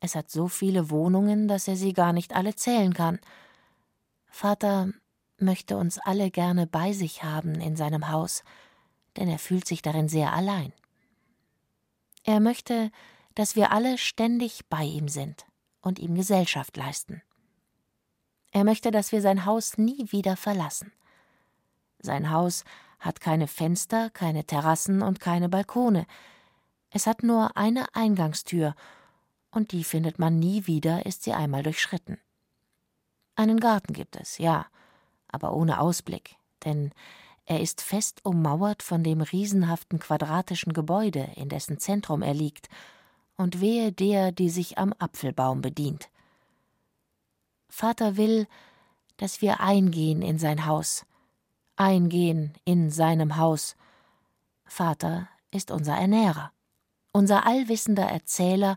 Es hat so viele Wohnungen, dass er sie gar nicht alle zählen kann. Vater möchte uns alle gerne bei sich haben in seinem Haus, denn er fühlt sich darin sehr allein. Er möchte, dass wir alle ständig bei ihm sind und ihm Gesellschaft leisten. Er möchte, dass wir sein Haus nie wieder verlassen. Sein Haus hat keine Fenster, keine Terrassen und keine Balkone. Es hat nur eine Eingangstür, und die findet man nie wieder, ist sie einmal durchschritten. Einen Garten gibt es, ja, aber ohne Ausblick, denn er ist fest ummauert von dem riesenhaften quadratischen Gebäude, in dessen Zentrum er liegt, und wehe der, die sich am Apfelbaum bedient. Vater will, dass wir eingehen in sein Haus, eingehen in seinem Haus. Vater ist unser Ernährer, unser allwissender Erzähler,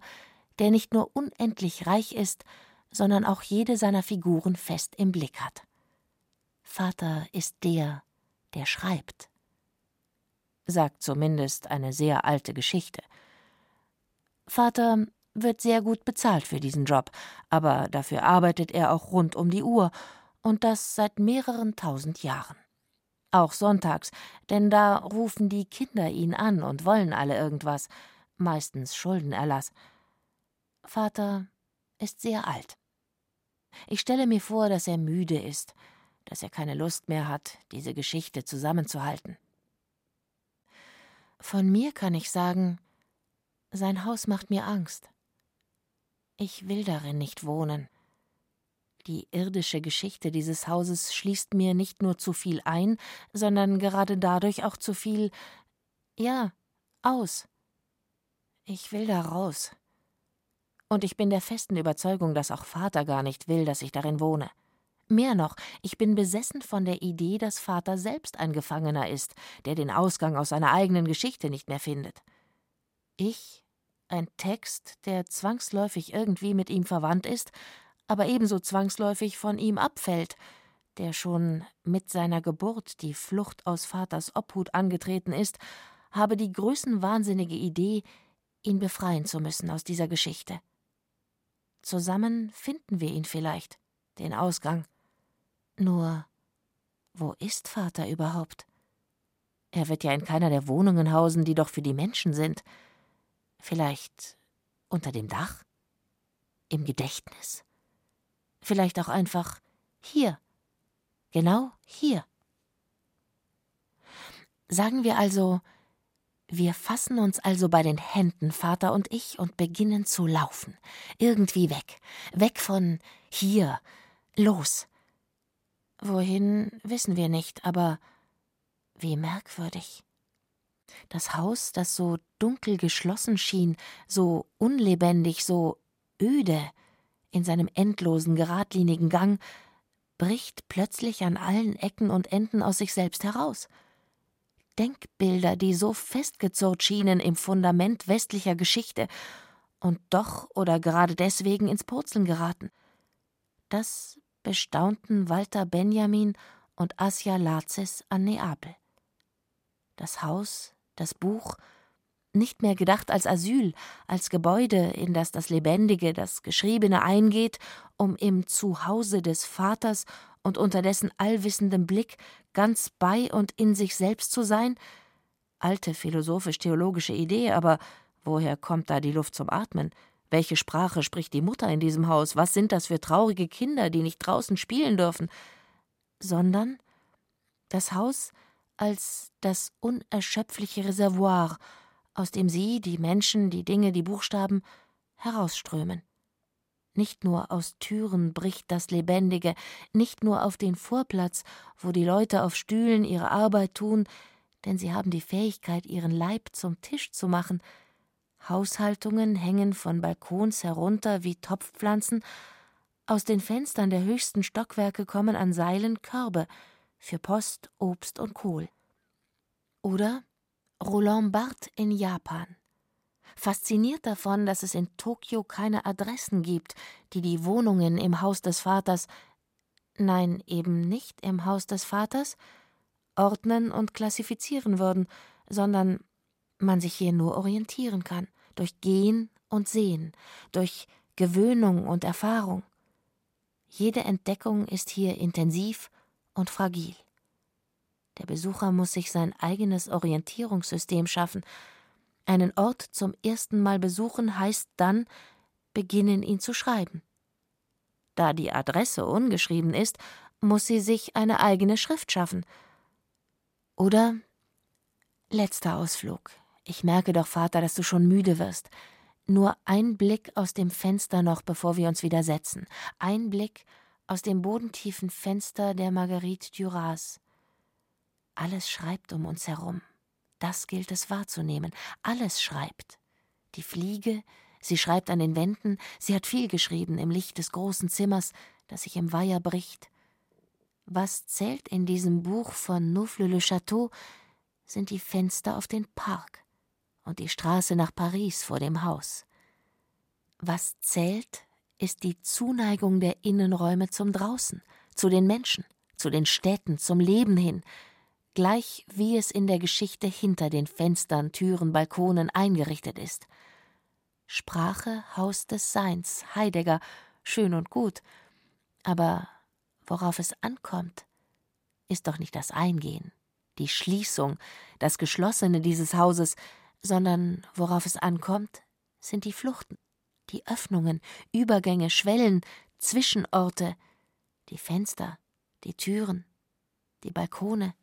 der nicht nur unendlich reich ist, sondern auch jede seiner Figuren fest im Blick hat. Vater ist der, der schreibt. Sagt zumindest eine sehr alte Geschichte. Vater wird sehr gut bezahlt für diesen Job, aber dafür arbeitet er auch rund um die Uhr, und das seit mehreren tausend Jahren. Auch sonntags, denn da rufen die Kinder ihn an und wollen alle irgendwas, meistens Schuldenerlass. Vater ist sehr alt. Ich stelle mir vor, dass er müde ist, dass er keine Lust mehr hat, diese Geschichte zusammenzuhalten. Von mir kann ich sagen, sein Haus macht mir Angst. Ich will darin nicht wohnen. Die irdische Geschichte dieses Hauses schließt mir nicht nur zu viel ein, sondern gerade dadurch auch zu viel, ja, aus. Ich will da raus. Und ich bin der festen Überzeugung, dass auch Vater gar nicht will, dass ich darin wohne. Mehr noch, ich bin besessen von der Idee, dass Vater selbst ein Gefangener ist, der den Ausgang aus seiner eigenen Geschichte nicht mehr findet. Ich, ein Text, der zwangsläufig irgendwie mit ihm verwandt ist, aber ebenso zwangsläufig von ihm abfällt, der schon mit seiner Geburt die Flucht aus Vaters Obhut angetreten ist, habe die größenwahnsinnige Idee, ihn befreien zu müssen aus dieser Geschichte. Zusammen finden wir ihn vielleicht, den Ausgang. Nur, wo ist Vater überhaupt? Er wird ja in keiner der Wohnungen hausen, die doch für die Menschen sind. Vielleicht unter dem Dach? Im Gedächtnis? Vielleicht auch einfach hier. Genau hier. Sagen wir also, wir fassen uns also bei den Händen, Vater und ich, und beginnen zu laufen. Irgendwie weg. Weg von hier. Los. Wohin, wissen wir nicht, aber wie merkwürdig. Das Haus, das so dunkel geschlossen schien, so unlebendig, so öde, in seinem endlosen, geradlinigen Gang, bricht plötzlich an allen Ecken und Enden aus sich selbst heraus. Denkbilder, die so festgezurrt schienen im Fundament westlicher Geschichte und doch oder gerade deswegen ins Purzeln geraten. Das bestaunten Walter Benjamin und Asia Lazis an Neapel. Das Haus, das Buch, nicht mehr gedacht als Asyl, als Gebäude, in das das Lebendige, das Geschriebene eingeht, um im Zuhause des Vaters und unter dessen allwissendem Blick ganz bei und in sich selbst zu sein? Alte philosophisch-theologische Idee, aber woher kommt da die Luft zum Atmen? Welche Sprache spricht die Mutter in diesem Haus? Was sind das für traurige Kinder, die nicht draußen spielen dürfen? Sondern das Haus als das unerschöpfliche Reservoir, aus dem sie, die Menschen, die Dinge, die Buchstaben, herausströmen. Nicht nur aus Türen bricht das Lebendige, nicht nur auf den Vorplatz, wo die Leute auf Stühlen ihre Arbeit tun, denn sie haben die Fähigkeit, ihren Leib zum Tisch zu machen. Haushaltungen hängen von Balkons herunter wie Topfpflanzen, aus den Fenstern der höchsten Stockwerke kommen an Seilen Körbe für Post, Obst und Kohl. Oder Roland Barthes in Japan. Fasziniert davon, dass es in Tokio keine Adressen gibt, die die Wohnungen im Haus des Vaters, nein, eben nicht im Haus des Vaters, ordnen und klassifizieren würden, sondern man sich hier nur orientieren kann, durch Gehen und Sehen, durch Gewöhnung und Erfahrung. Jede Entdeckung ist hier intensiv und fragil. Der Besucher muss sich sein eigenes Orientierungssystem schaffen, einen Ort zum ersten Mal besuchen heißt dann, beginnen ihn zu schreiben. Da die Adresse ungeschrieben ist, muss sie sich eine eigene Schrift schaffen. Oder letzter Ausflug. Ich merke doch, Vater, dass du schon müde wirst. Nur ein Blick aus dem Fenster noch, bevor wir uns wieder setzen. Ein Blick aus dem bodentiefen Fenster der Marguerite Duras. Alles schreibt um uns herum. Das gilt es wahrzunehmen. Alles schreibt. Die Fliege, sie schreibt an den Wänden, sie hat viel geschrieben im Licht des großen Zimmers, das sich im Weiher bricht. Was zählt in diesem Buch von Neufle-le-Château, sind die Fenster auf den Park und die Straße nach Paris vor dem Haus. Was zählt, ist die Zuneigung der Innenräume zum Draußen, zu den Menschen, zu den Städten, zum Leben hin, gleich wie es in der Geschichte hinter den Fenstern, Türen, Balkonen eingerichtet ist. Sprache, Haus des Seins, Heidegger, schön und gut, aber worauf es ankommt, ist doch nicht das Eingehen, die Schließung, das Geschlossene dieses Hauses, sondern worauf es ankommt, sind die Fluchten, die Öffnungen, Übergänge, Schwellen, Zwischenorte, die Fenster, die Türen, die Balkone.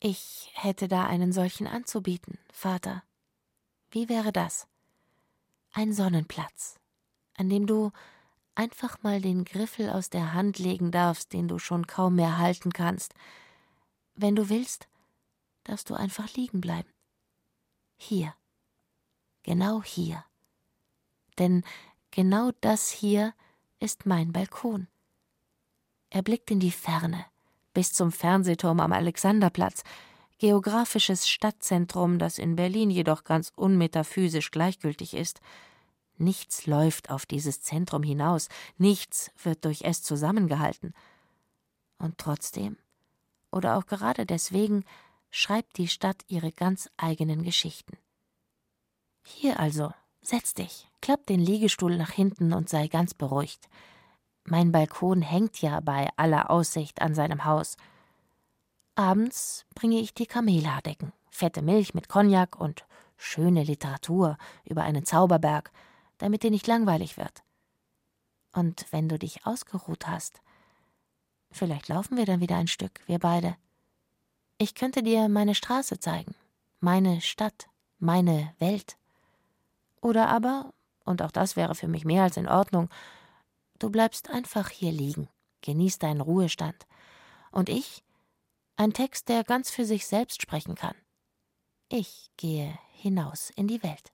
Ich hätte da einen solchen anzubieten, Vater. Wie wäre das? Ein Sonnenplatz, an dem du einfach mal den Griffel aus der Hand legen darfst, den du schon kaum mehr halten kannst. Wenn du willst, darfst du einfach liegen bleiben. Hier. Genau hier. Denn genau das hier ist mein Balkon. Er blickt in die Ferne, bis zum Fernsehturm am Alexanderplatz, geografisches Stadtzentrum, das in Berlin jedoch ganz unmetaphysisch gleichgültig ist. Nichts läuft auf dieses Zentrum hinaus, nichts wird durch es zusammengehalten. Und trotzdem, oder auch gerade deswegen, schreibt die Stadt ihre ganz eigenen Geschichten. Hier also, setz dich, klapp den Liegestuhl nach hinten und sei ganz beruhigt. Mein Balkon hängt ja bei aller Aussicht an seinem Haus. Abends bringe ich dir Kamelhaardecken, fette Milch mit Cognac und schöne Literatur über einen Zauberberg, damit dir nicht langweilig wird. Und wenn du dich ausgeruht hast, vielleicht laufen wir dann wieder ein Stück, wir beide. Ich könnte dir meine Straße zeigen, meine Stadt, meine Welt. Oder aber, und auch das wäre für mich mehr als in Ordnung, du bleibst einfach hier liegen, genießt deinen Ruhestand. Und ich, ein Text, der ganz für sich selbst sprechen kann. Ich gehe hinaus in die Welt.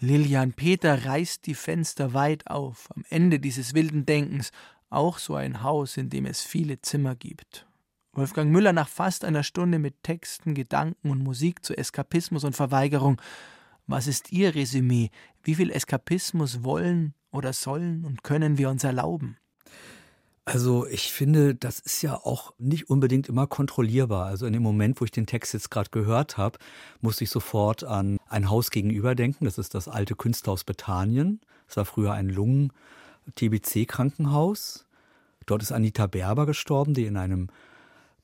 Lilian Peter reißt die Fenster weit auf, am Ende dieses wilden Denkens, auch so ein Haus, in dem es viele Zimmer gibt. Wolfgang Müller nach fast einer Stunde mit Texten, Gedanken und Musik zu Eskapismus und Verweigerung. Was ist Ihr Resümee? Wie viel Eskapismus wollen oder sollen und können wir uns erlauben? Also ich finde, das ist ja auch nicht unbedingt immer kontrollierbar. Also in dem Moment, wo ich den Text jetzt gerade gehört habe, musste ich sofort an ein Haus gegenüber denken. Das ist das alte Künstlerhaus Bethanien. Das war früher ein Lungen-TBC-Krankenhaus. Dort ist Anita Berber gestorben, die in einem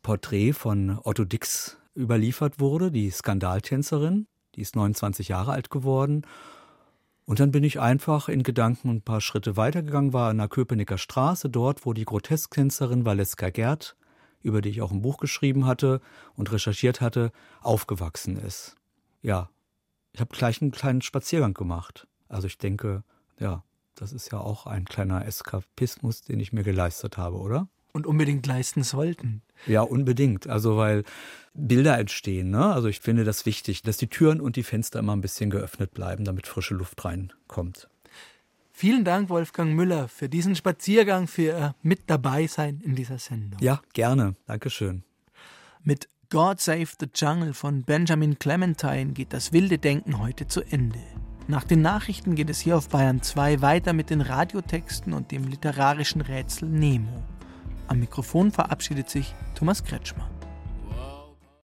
Porträt von Otto Dix überliefert wurde, die Skandaltänzerin. Die ist 29 Jahre alt geworden und dann bin ich einfach in Gedanken ein paar Schritte weitergegangen, war an der Köpenicker Straße, dort, wo die Grotesktänzerin Valeska Gerd, über die ich auch ein Buch geschrieben hatte und recherchiert hatte, aufgewachsen ist. Ja, ich habe gleich einen kleinen Spaziergang gemacht. Also ich denke, ja, das ist ja auch ein kleiner Eskapismus, den ich mir geleistet habe, oder? Und unbedingt leisten sollten. Ja, unbedingt. Also weil Bilder entstehen. Ne? Also ich finde das wichtig, dass die Türen und die Fenster immer ein bisschen geöffnet bleiben, damit frische Luft reinkommt. Vielen Dank, Wolfgang Müller, für diesen Spaziergang, für Ihr mit dabei sein in dieser Sendung. Ja, gerne. Dankeschön. Mit God Save the Jungle von Benjamin Clementine geht das wilde Denken heute zu Ende. Nach den Nachrichten geht es hier auf Bayern 2 weiter mit den Radiotexten und dem literarischen Rätsel Nemo. Am Mikrofon verabschiedet sich Thomas Kretschmer.